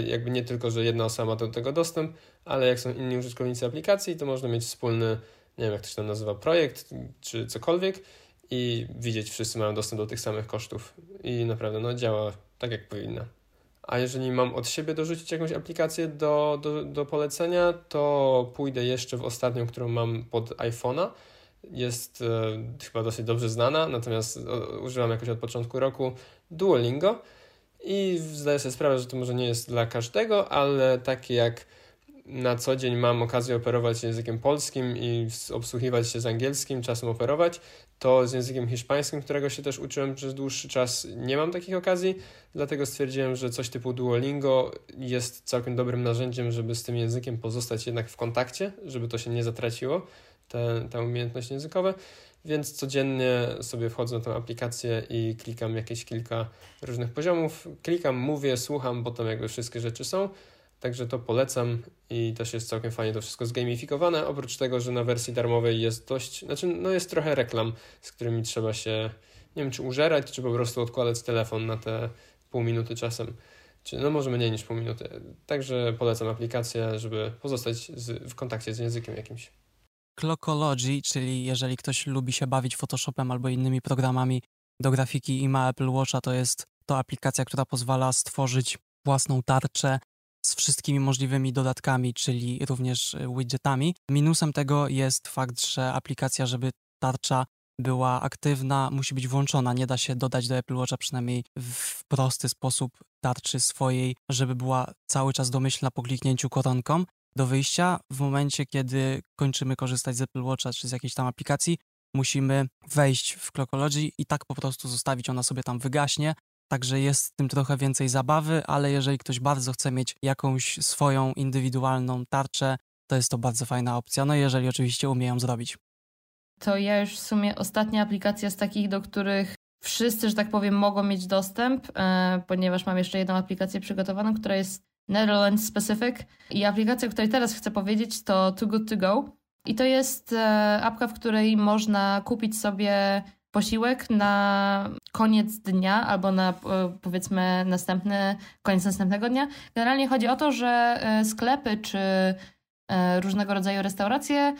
S2: jakby nie tylko, że jedna osoba ma do tego dostęp, ale jak są inni użytkownicy aplikacji, to można mieć wspólny, nie wiem jak to się tam nazywa, projekt czy cokolwiek i widzieć, wszyscy mają dostęp do tych samych kosztów i naprawdę no, działa tak jak powinna. A jeżeli mam od siebie dorzucić jakąś aplikację do, do, do polecenia, to pójdę jeszcze w ostatnią, którą mam pod iPhone'a. Jest e, chyba dosyć dobrze znana, natomiast o, używam jakoś od początku roku Duolingo. I zdaję sobie sprawę, że to może nie jest dla każdego, ale takie jak na co dzień mam okazję operować językiem polskim i obsługiwać się z angielskim, czasem operować, to z językiem hiszpańskim, którego się też uczyłem przez dłuższy czas, nie mam takich okazji, dlatego stwierdziłem, że coś typu Duolingo jest całkiem dobrym narzędziem, żeby z tym językiem pozostać jednak w kontakcie, żeby to się nie zatraciło, te, te umiejętności językowe więc codziennie sobie wchodzę na tę aplikację i klikam jakieś kilka różnych poziomów. Klikam, mówię, słucham, bo tam jakby wszystkie rzeczy są. Także to polecam i też jest całkiem fajnie to wszystko zgamifikowane. Oprócz tego, że na wersji darmowej jest dość, znaczy no jest trochę reklam, z którymi trzeba się, nie wiem czy użerać, czy po prostu odkładać telefon na te pół minuty czasem. Czy no może mniej niż pół minuty. Także polecam aplikację, żeby pozostać z, w kontakcie z językiem jakimś.
S1: Clockology, czyli jeżeli ktoś lubi się bawić Photoshopem albo innymi programami do grafiki i ma Apple Watcha, to jest to aplikacja, która pozwala stworzyć własną tarczę z wszystkimi możliwymi dodatkami, czyli również y, widgetami. Minusem tego jest fakt, że aplikacja, żeby tarcza była aktywna, musi być włączona. Nie da się dodać do Apple Watcha przynajmniej w prosty sposób tarczy swojej, żeby była cały czas domyślna po kliknięciu koronką do wyjścia. W momencie, kiedy kończymy korzystać z Apple Watcha czy z jakiejś tam aplikacji, musimy wejść w Clockology i tak po prostu zostawić, ona sobie tam wygaśnie. Także jest w tym trochę więcej zabawy, ale jeżeli ktoś bardzo chce mieć jakąś swoją indywidualną tarczę, to jest to bardzo fajna opcja. No jeżeli oczywiście umie ją zrobić.
S3: To ja już w sumie ostatnia aplikacja z takich, do których wszyscy, że tak powiem, mogą mieć dostęp, e, ponieważ mam jeszcze jedną aplikację przygotowaną, która jest Netherlands Specific. I aplikacja, o której teraz chcę powiedzieć, to Too Good To Go. I to jest e, apka, w której można kupić sobie posiłek na koniec dnia albo na e, powiedzmy następny, koniec następnego dnia. Generalnie chodzi o to, że sklepy czy różnego rodzaju restauracje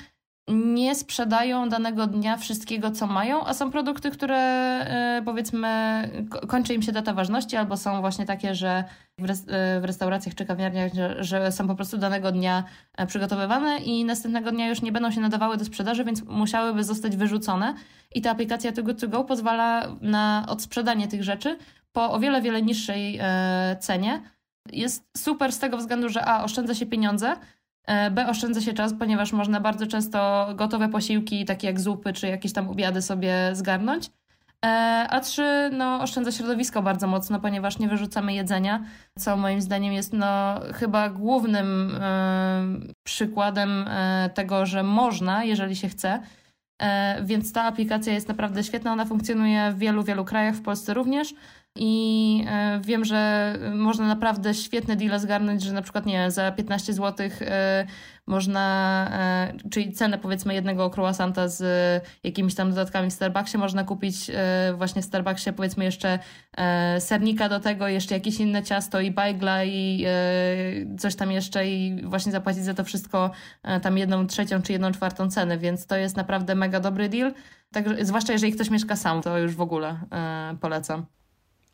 S3: nie sprzedają danego dnia wszystkiego, co mają, a są produkty, które e, powiedzmy kończy im się data ważności, albo są właśnie takie, że w, e, restauracjach czy kawiarniach, że, są po prostu danego dnia e, przygotowywane i następnego dnia już nie będą się nadawały do sprzedaży, więc musiałyby zostać wyrzucone. I ta aplikacja Too Good To Go pozwala na odsprzedanie tych rzeczy po o wiele, wiele niższej cenie. Jest super z tego względu, że a, oszczędza się pieniądze, B oszczędza się czas, ponieważ można bardzo często gotowe posiłki, takie jak zupy czy jakieś tam obiady sobie zgarnąć. E, a trzy, no, oszczędza środowisko bardzo mocno, ponieważ nie wyrzucamy jedzenia, co moim zdaniem jest no, chyba głównym e, przykładem e, tego, że można, jeżeli się chce. E, więc ta aplikacja jest naprawdę świetna. Ona funkcjonuje w wielu, wielu krajach, w Polsce również. I e, wiem, że można naprawdę świetne deale zgarnąć, że na przykład nie za 15 zł e, można, e, czyli cenę powiedzmy jednego croissanta z jakimiś tam dodatkami w Starbucksie można kupić właśnie w Starbucksie powiedzmy jeszcze sernika do tego, jeszcze jakieś inne ciasto i bajgla i coś tam jeszcze i właśnie zapłacić za to wszystko tam jedną trzecią czy jedną czwartą cenę, więc to jest naprawdę mega dobry deal. Tak, zwłaszcza jeżeli ktoś mieszka sam, to już w ogóle polecam.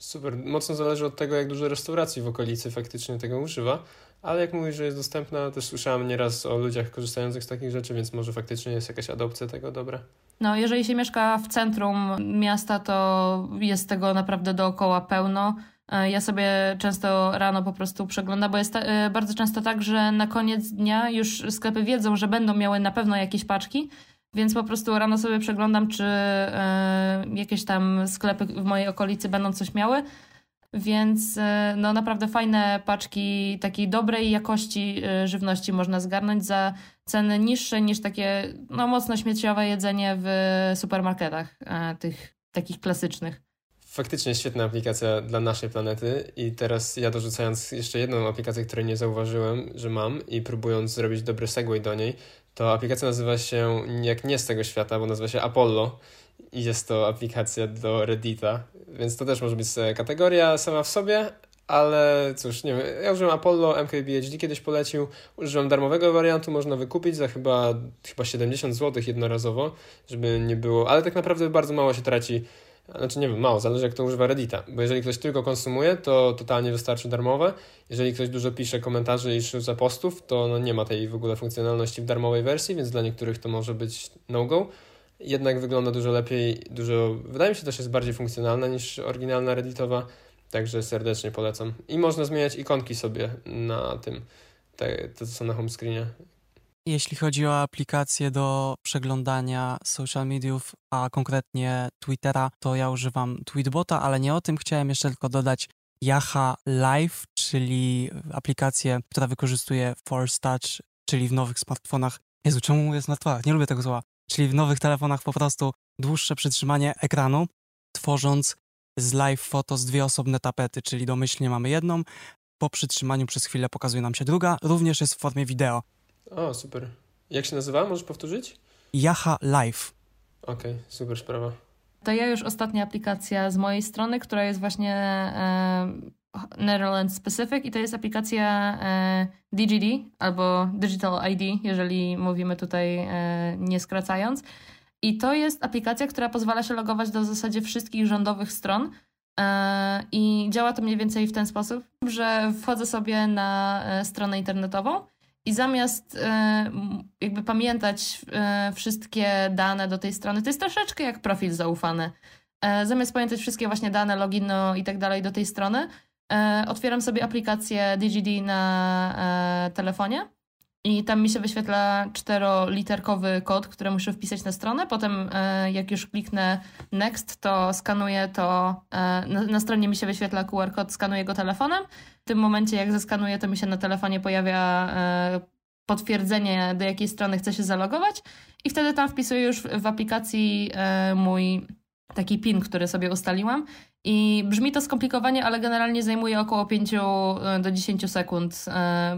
S2: Super. Mocno zależy od tego, jak dużo restauracji w okolicy faktycznie tego używa, ale jak mówisz, że jest dostępna, też słyszałem nieraz o ludziach korzystających z takich rzeczy, więc może faktycznie jest jakaś adopcja tego dobra.
S3: No, jeżeli się mieszka w centrum miasta, to jest tego naprawdę dookoła pełno. E, ja sobie często rano po prostu przeglądam, bo jest e, bardzo często tak, że na koniec dnia już sklepy wiedzą, że będą miały na pewno jakieś paczki, więc po prostu rano sobie przeglądam, czy e, jakieś tam sklepy w mojej okolicy będą coś miały. Więc e, no naprawdę fajne paczki takiej dobrej jakości e, żywności można zgarnąć za ceny niższe niż takie no, mocno śmieciowe jedzenie w supermarketach tych takich klasycznych.
S2: Faktycznie świetna aplikacja dla naszej planety i teraz ja dorzucając jeszcze jedną aplikację, której nie zauważyłem, że mam i próbując zrobić dobry segway do niej, to aplikacja nazywa się jak nie z tego świata, bo nazywa się Apollo i jest to aplikacja do Reddita, więc to też może być kategoria sama w sobie, ale cóż, nie wiem, ja użyłem Apollo, MKBHD kiedyś polecił, użyłem darmowego wariantu, można wykupić za chyba, chyba 70 zł jednorazowo, żeby nie było, ale tak naprawdę bardzo mało się traci znaczy nie wiem, mało, zależy jak to używa Reddita, bo jeżeli ktoś tylko konsumuje, to totalnie wystarczy darmowe. Jeżeli ktoś dużo pisze komentarzy i rzuca postów, to no nie ma tej w ogóle funkcjonalności w darmowej wersji, więc dla niektórych to może być no-go. Jednak wygląda dużo lepiej, dużo, wydaje mi się też jest bardziej funkcjonalna niż oryginalna Redditowa, także serdecznie polecam. I można zmieniać ikonki sobie na tym, te, te co są na home screenie,
S1: jeśli chodzi o aplikacje do przeglądania social mediów, a konkretnie Twittera, to ja używam Tweetbota, ale nie o tym chciałem jeszcze tylko dodać Yaha Live, czyli aplikację, która wykorzystuje Force Touch, czyli w nowych smartfonach. Jezu, czemu mówię smartfonach? Nie lubię tego słowa. Czyli w nowych telefonach po prostu dłuższe przytrzymanie ekranu, tworząc z live foto z dwie osobne tapety, czyli domyślnie mamy jedną, po przytrzymaniu przez chwilę pokazuje nam się druga, również jest w formie wideo.
S2: O, super. Jak się nazywa? Możesz powtórzyć?
S1: Yaha Live.
S2: Okej, okay, super sprawa.
S3: To ja już ostatnia aplikacja z mojej strony, która jest właśnie e, Netherlands Specific i to jest aplikacja DGD albo Digital ID, jeżeli mówimy tutaj nie skracając. I to jest aplikacja, która pozwala się logować do w zasadzie wszystkich rządowych stron. I działa to mniej więcej w ten sposób, że wchodzę sobie na stronę internetową i zamiast e, jakby pamiętać e, wszystkie dane do tej strony, to jest troszeczkę jak profil zaufany. E, zamiast pamiętać wszystkie właśnie dane, login i tak dalej do tej strony, otwieram sobie aplikację DGD na telefonie i tam mi się wyświetla czteroliterkowy kod, który muszę wpisać na stronę. Potem, jak już kliknę Next, to skanuję to. Na, na stronie mi się wyświetla QR kod, skanuję go telefonem w tym momencie, jak zeskanuję, to mi się na telefonie pojawia e, potwierdzenie, do jakiej strony chcę się zalogować i wtedy tam wpisuję już w aplikacji e, mój taki PIN, który sobie ustaliłam. I brzmi to skomplikowanie, ale generalnie zajmuje około 5 e, do 10 sekund,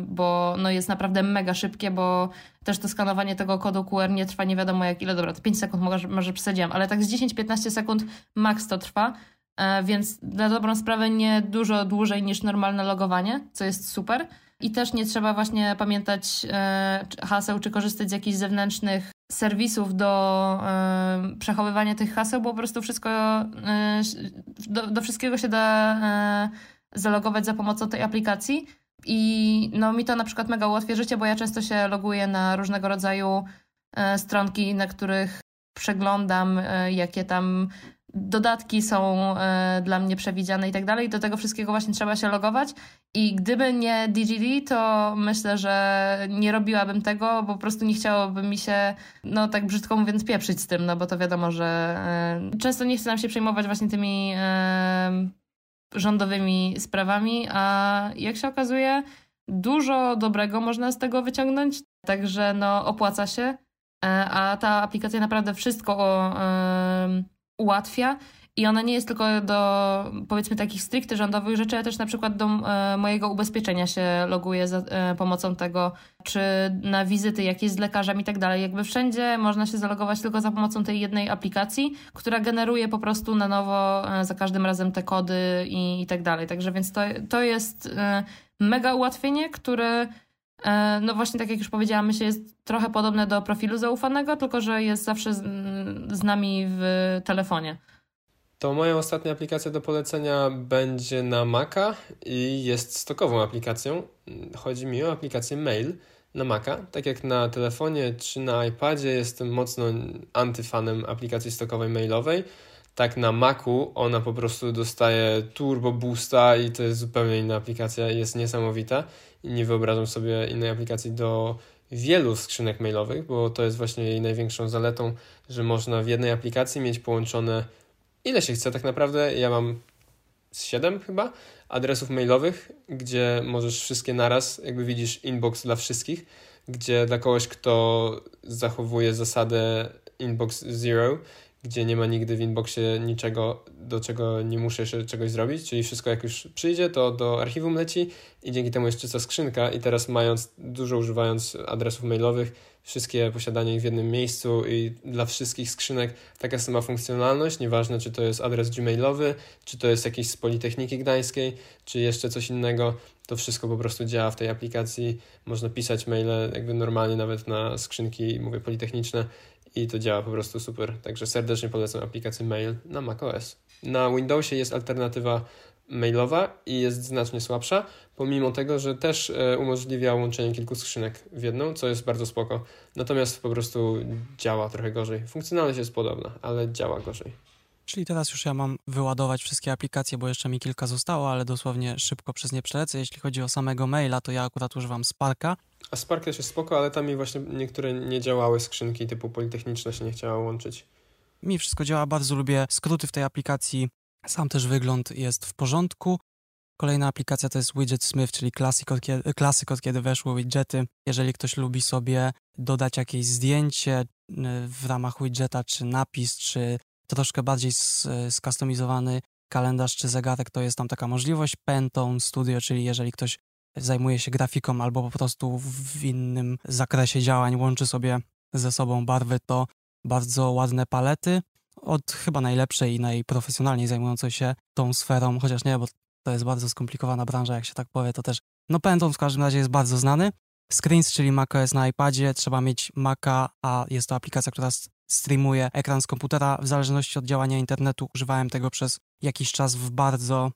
S3: bo no jest naprawdę mega szybkie, bo też to skanowanie tego kodu QR nie trwa nie wiadomo jak ile, dobra, to 5 sekund może, może przesadziłam, ale tak z 10-15 sekund max to trwa. E, więc na dobrą sprawę nie dużo dłużej niż normalne logowanie, co jest super. I też nie trzeba właśnie pamiętać e, haseł, czy korzystać z jakichś zewnętrznych serwisów do e, przechowywania tych haseł, bo po prostu wszystko, do, do wszystkiego się da zalogować za pomocą tej aplikacji. I no, mi to na przykład mega ułatwia życie, bo ja często się loguję na różnego rodzaju stronki, na których przeglądam, jakie tam dodatki są e, dla mnie przewidziane i tak dalej. Do tego wszystkiego właśnie trzeba się logować. I gdyby nie DGD, to myślę, że nie robiłabym tego, bo po prostu nie chciałoby mi się, no tak brzydko mówiąc, pieprzyć z tym, no bo to wiadomo, że e, często nie chce nam się przejmować właśnie tymi e, rządowymi sprawami, a jak się okazuje, dużo dobrego można z tego wyciągnąć, także no opłaca się. A ta aplikacja naprawdę wszystko o ułatwia i ona nie jest tylko do powiedzmy takich stricte rządowych rzeczy, ale też na przykład do e, mojego ubezpieczenia się loguję za e, pomocą tego, czy na wizyty jakieś z lekarzem i tak dalej. Jakby wszędzie można się zalogować tylko za pomocą tej jednej aplikacji, która generuje po prostu na nowo e, za każdym razem te kody i, i tak dalej. Także więc to, to jest mega ułatwienie, które no właśnie, tak jak już powiedziałam, myślę, jest trochę podobne do profilu zaufanego, tylko że jest zawsze z, z nami w telefonie.
S2: To moja ostatnia aplikacja do polecenia będzie na Maca i jest stokową aplikacją. Chodzi mi o aplikację Mail na Maca. Tak jak na telefonie czy na iPadzie jestem mocno antyfanem aplikacji stokowej mailowej, tak na Macu ona po prostu dostaje turbo boosta i to jest zupełnie inna aplikacja, jest niesamowita i nie wyobrażam sobie innej aplikacji do wielu skrzynek mailowych, bo to jest właśnie jej największą zaletą, że można w jednej aplikacji mieć połączone ile się chce tak naprawdę. Ja mam 7 chyba adresów mailowych, gdzie możesz wszystkie naraz, jakby widzisz inbox dla wszystkich, gdzie dla kogoś, kto zachowuje zasadę inbox zero, gdzie nie ma nigdy w inboxie niczego, do czego nie muszę jeszcze czegoś zrobić, czyli wszystko jak już przyjdzie, to do archiwum leci i dzięki temu jest czysta skrzynka. I teraz mając, dużo używając adresów mailowych, wszystkie posiadanie ich w jednym miejscu i dla wszystkich skrzynek taka sama funkcjonalność, nieważne czy to jest adres gmailowy, czy to jest jakiś z Politechniki Gdańskiej, czy jeszcze coś innego, to wszystko po prostu działa w tej aplikacji, można pisać maile jakby normalnie nawet na skrzynki, mówię, politechniczne i to działa po prostu super. Także serdecznie polecam aplikację Mail na macOS. Na Windowsie jest alternatywa mailowa i jest znacznie słabsza, pomimo tego, że też e, umożliwia łączenie kilku skrzynek w jedną, co jest bardzo spoko. Natomiast po prostu działa trochę gorzej. Funkcjonalność jest podobna, ale działa gorzej.
S1: Czyli teraz już ja mam wyładować wszystkie aplikacje, bo jeszcze mi kilka zostało, ale dosłownie szybko przez nie przelecę. Jeśli chodzi o samego maila, to ja akurat używam Sparka.
S2: A Spark też jest spoko, ale tam mi właśnie niektóre nie działały skrzynki typu politechniczne się nie chciało łączyć.
S1: Mi wszystko działa, bardzo lubię skróty w tej aplikacji. Sam też wygląd jest w porządku. Kolejna aplikacja to jest Widget Smith, czyli klasyk od kiedy weszły widgety. Jeżeli ktoś lubi sobie dodać jakieś zdjęcie y, w ramach widgeta, czy napis, czy troszkę bardziej skustomizowany kalendarz czy zegarek, to jest tam taka możliwość. Pantone Studio, czyli jeżeli ktoś zajmuje się grafiką albo po prostu w innym zakresie działań łączy sobie ze sobą barwy, to bardzo ładne palety od chyba najlepszej i najprofesjonalniej zajmującej się tą sferą, chociaż nie, bo To jest bardzo skomplikowana branża, jak się tak powie, to też, no Phantom w każdym razie jest bardzo znany. Screens, czyli macOS na iPadzie, trzeba mieć Maca, a jest to aplikacja, która streamuje ekran z komputera. W zależności od działania internetu używałem tego przez jakiś czas w bardzo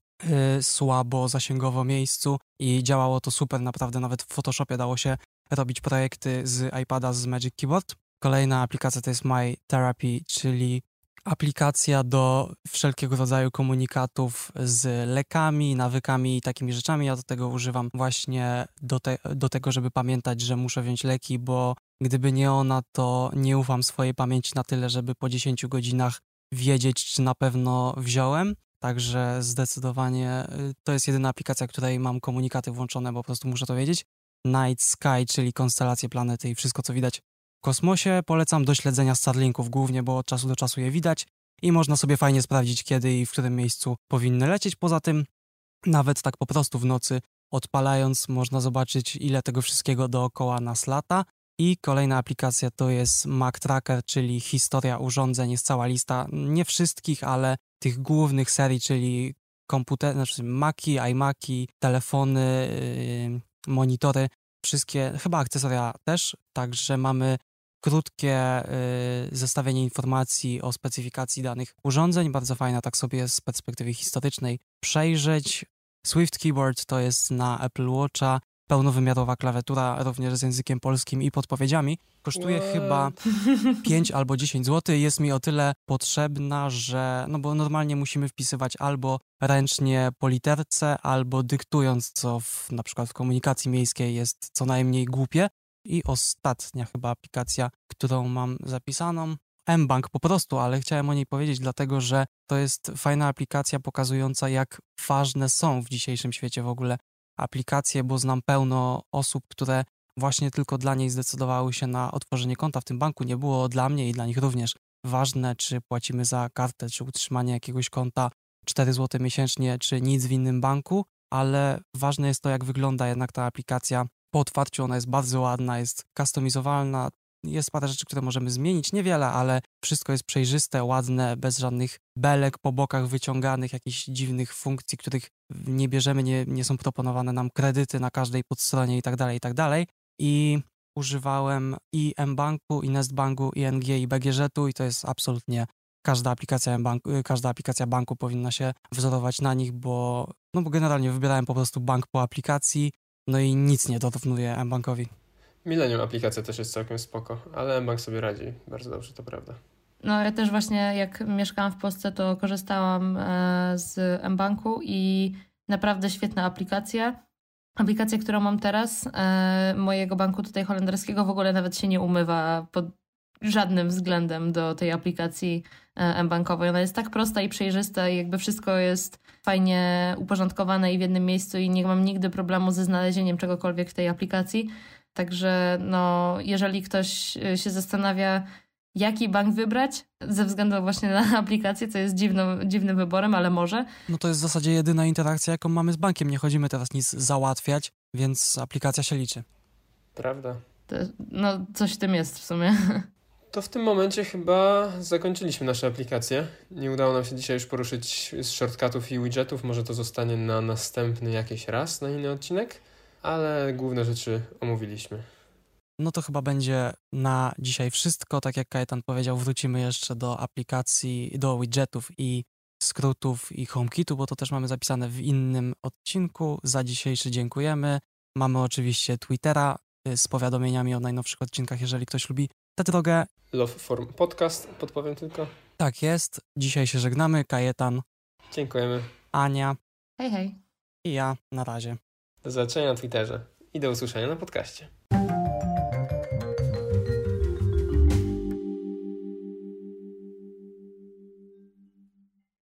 S1: słabo zasięgowo miejscu i działało to super, naprawdę nawet w Photoshopie dało się robić projekty z iPada z Magic Keyboard. Kolejna aplikacja to jest My Therapy, czyli aplikacja do wszelkiego rodzaju komunikatów z lekami, nawykami i takimi rzeczami. Ja do tego używam właśnie do, te, do tego, żeby pamiętać, że muszę wziąć leki, bo gdyby nie ona, to nie ufam swojej pamięci na tyle, żeby po 10 godzinach wiedzieć, czy na pewno wziąłem. Także zdecydowanie y, to jest jedyna aplikacja, której mam komunikaty włączone, bo po prostu muszę to wiedzieć. Night Sky, czyli konstelacje planety i wszystko, co widać w kosmosie. Polecam do śledzenia Starlinków głównie, bo od czasu do czasu je widać i można sobie fajnie sprawdzić, kiedy i w którym miejscu powinny lecieć. Poza tym, nawet tak po prostu w nocy odpalając, można zobaczyć, ile tego wszystkiego dookoła nas lata. I kolejna aplikacja to jest Mac Tracker, czyli historia urządzeń. Jest cała lista, nie wszystkich, ale tych głównych serii, czyli komputery, znaczy Maci, iMaki, telefony, yy, monitory, wszystkie, chyba akcesoria też, także mamy krótkie y, zestawienie informacji o specyfikacji danych urządzeń, bardzo fajna tak sobie z perspektywy historycznej przejrzeć. Swift Keyboard to jest na Apple Watcha, pełnowymiarowa klawiatura również z językiem polskim i podpowiedziami. Kosztuje chyba 5 albo 10 zł. Jest mi o tyle potrzebna, że no bo normalnie musimy wpisywać albo ręcznie po literce, albo dyktując, co w, na przykład w komunikacji miejskiej jest co najmniej głupie. I ostatnia chyba aplikacja, którą mam zapisaną, mBank po prostu, ale chciałem o niej powiedzieć, dlatego że to jest fajna aplikacja pokazująca, jak ważne są w dzisiejszym świecie w ogóle aplikacje, bo znam pełno osób, które właśnie tylko dla niej zdecydowały się na otworzenie konta w tym banku. Nie było dla mnie i dla nich również ważne, czy płacimy za kartę, czy utrzymanie jakiegoś konta 4 zł miesięcznie, czy nic w innym banku, ale ważne jest to, jak wygląda jednak ta aplikacja po otwarciu. Ona jest bardzo ładna, jest customizowalna, jest parę rzeczy, które możemy zmienić, niewiele, ale wszystko jest przejrzyste, ładne, bez żadnych belek po bokach wyciąganych, jakichś dziwnych funkcji, których nie bierzemy, nie, nie są proponowane nam kredyty na każdej podstronie i tak dalej, i tak dalej. I używałem i mBanku, i Nestbanku, i NG, i BGŻ-u i to jest absolutnie każda aplikacja, banku, każda aplikacja banku powinna się wzorować na nich, bo, no bo generalnie wybierałem po prostu bank po aplikacji, no i nic nie dorównuje mBankowi.
S2: Millennium aplikacja też jest całkiem spoko, ale mBank sobie radzi bardzo dobrze, to prawda.
S3: No ja też właśnie jak mieszkałam w Polsce, to korzystałam e, z mBanku i naprawdę świetna aplikacja. Aplikacja, którą mam teraz, e, mojego banku tutaj holenderskiego w ogóle nawet się nie umywa pod żadnym względem do tej aplikacji e, mBankowej. Ona jest tak prosta i przejrzysta jakby wszystko jest fajnie uporządkowane i w jednym miejscu i nie mam nigdy problemu ze znalezieniem czegokolwiek w tej aplikacji. Także no, jeżeli ktoś się zastanawia, jaki bank wybrać, ze względu właśnie na aplikację, co jest dziwną, dziwnym wyborem, ale może.
S1: No to jest w zasadzie jedyna interakcja, jaką mamy z bankiem. Nie chodzimy teraz nic załatwiać, więc aplikacja się liczy.
S2: Prawda.
S3: To, no, coś w tym jest w sumie.
S2: To w tym momencie chyba zakończyliśmy nasze aplikacje. Nie udało nam się dzisiaj już poruszyć z shortcutów i widgetów. Może to zostanie na następny jakiś raz, na inny odcinek, ale główne rzeczy omówiliśmy.
S1: No to chyba będzie na dzisiaj wszystko. Tak jak Kajetan powiedział, wrócimy jeszcze do aplikacji, do widgetów i skrótów i HomeKitu, bo to też mamy zapisane w innym odcinku. Za dzisiejszy dziękujemy. Mamy oczywiście Twittera y, z powiadomieniami o najnowszych odcinkach, jeżeli ktoś lubi tę drogę.
S2: Love Form Podcast, podpowiem tylko.
S1: Tak jest. Dzisiaj się żegnamy. Kajetan.
S2: Dziękujemy.
S1: Ania.
S3: Hej, hej.
S1: I ja. Na razie.
S2: Do zobaczenia na Twitterze i do usłyszenia na podcaście.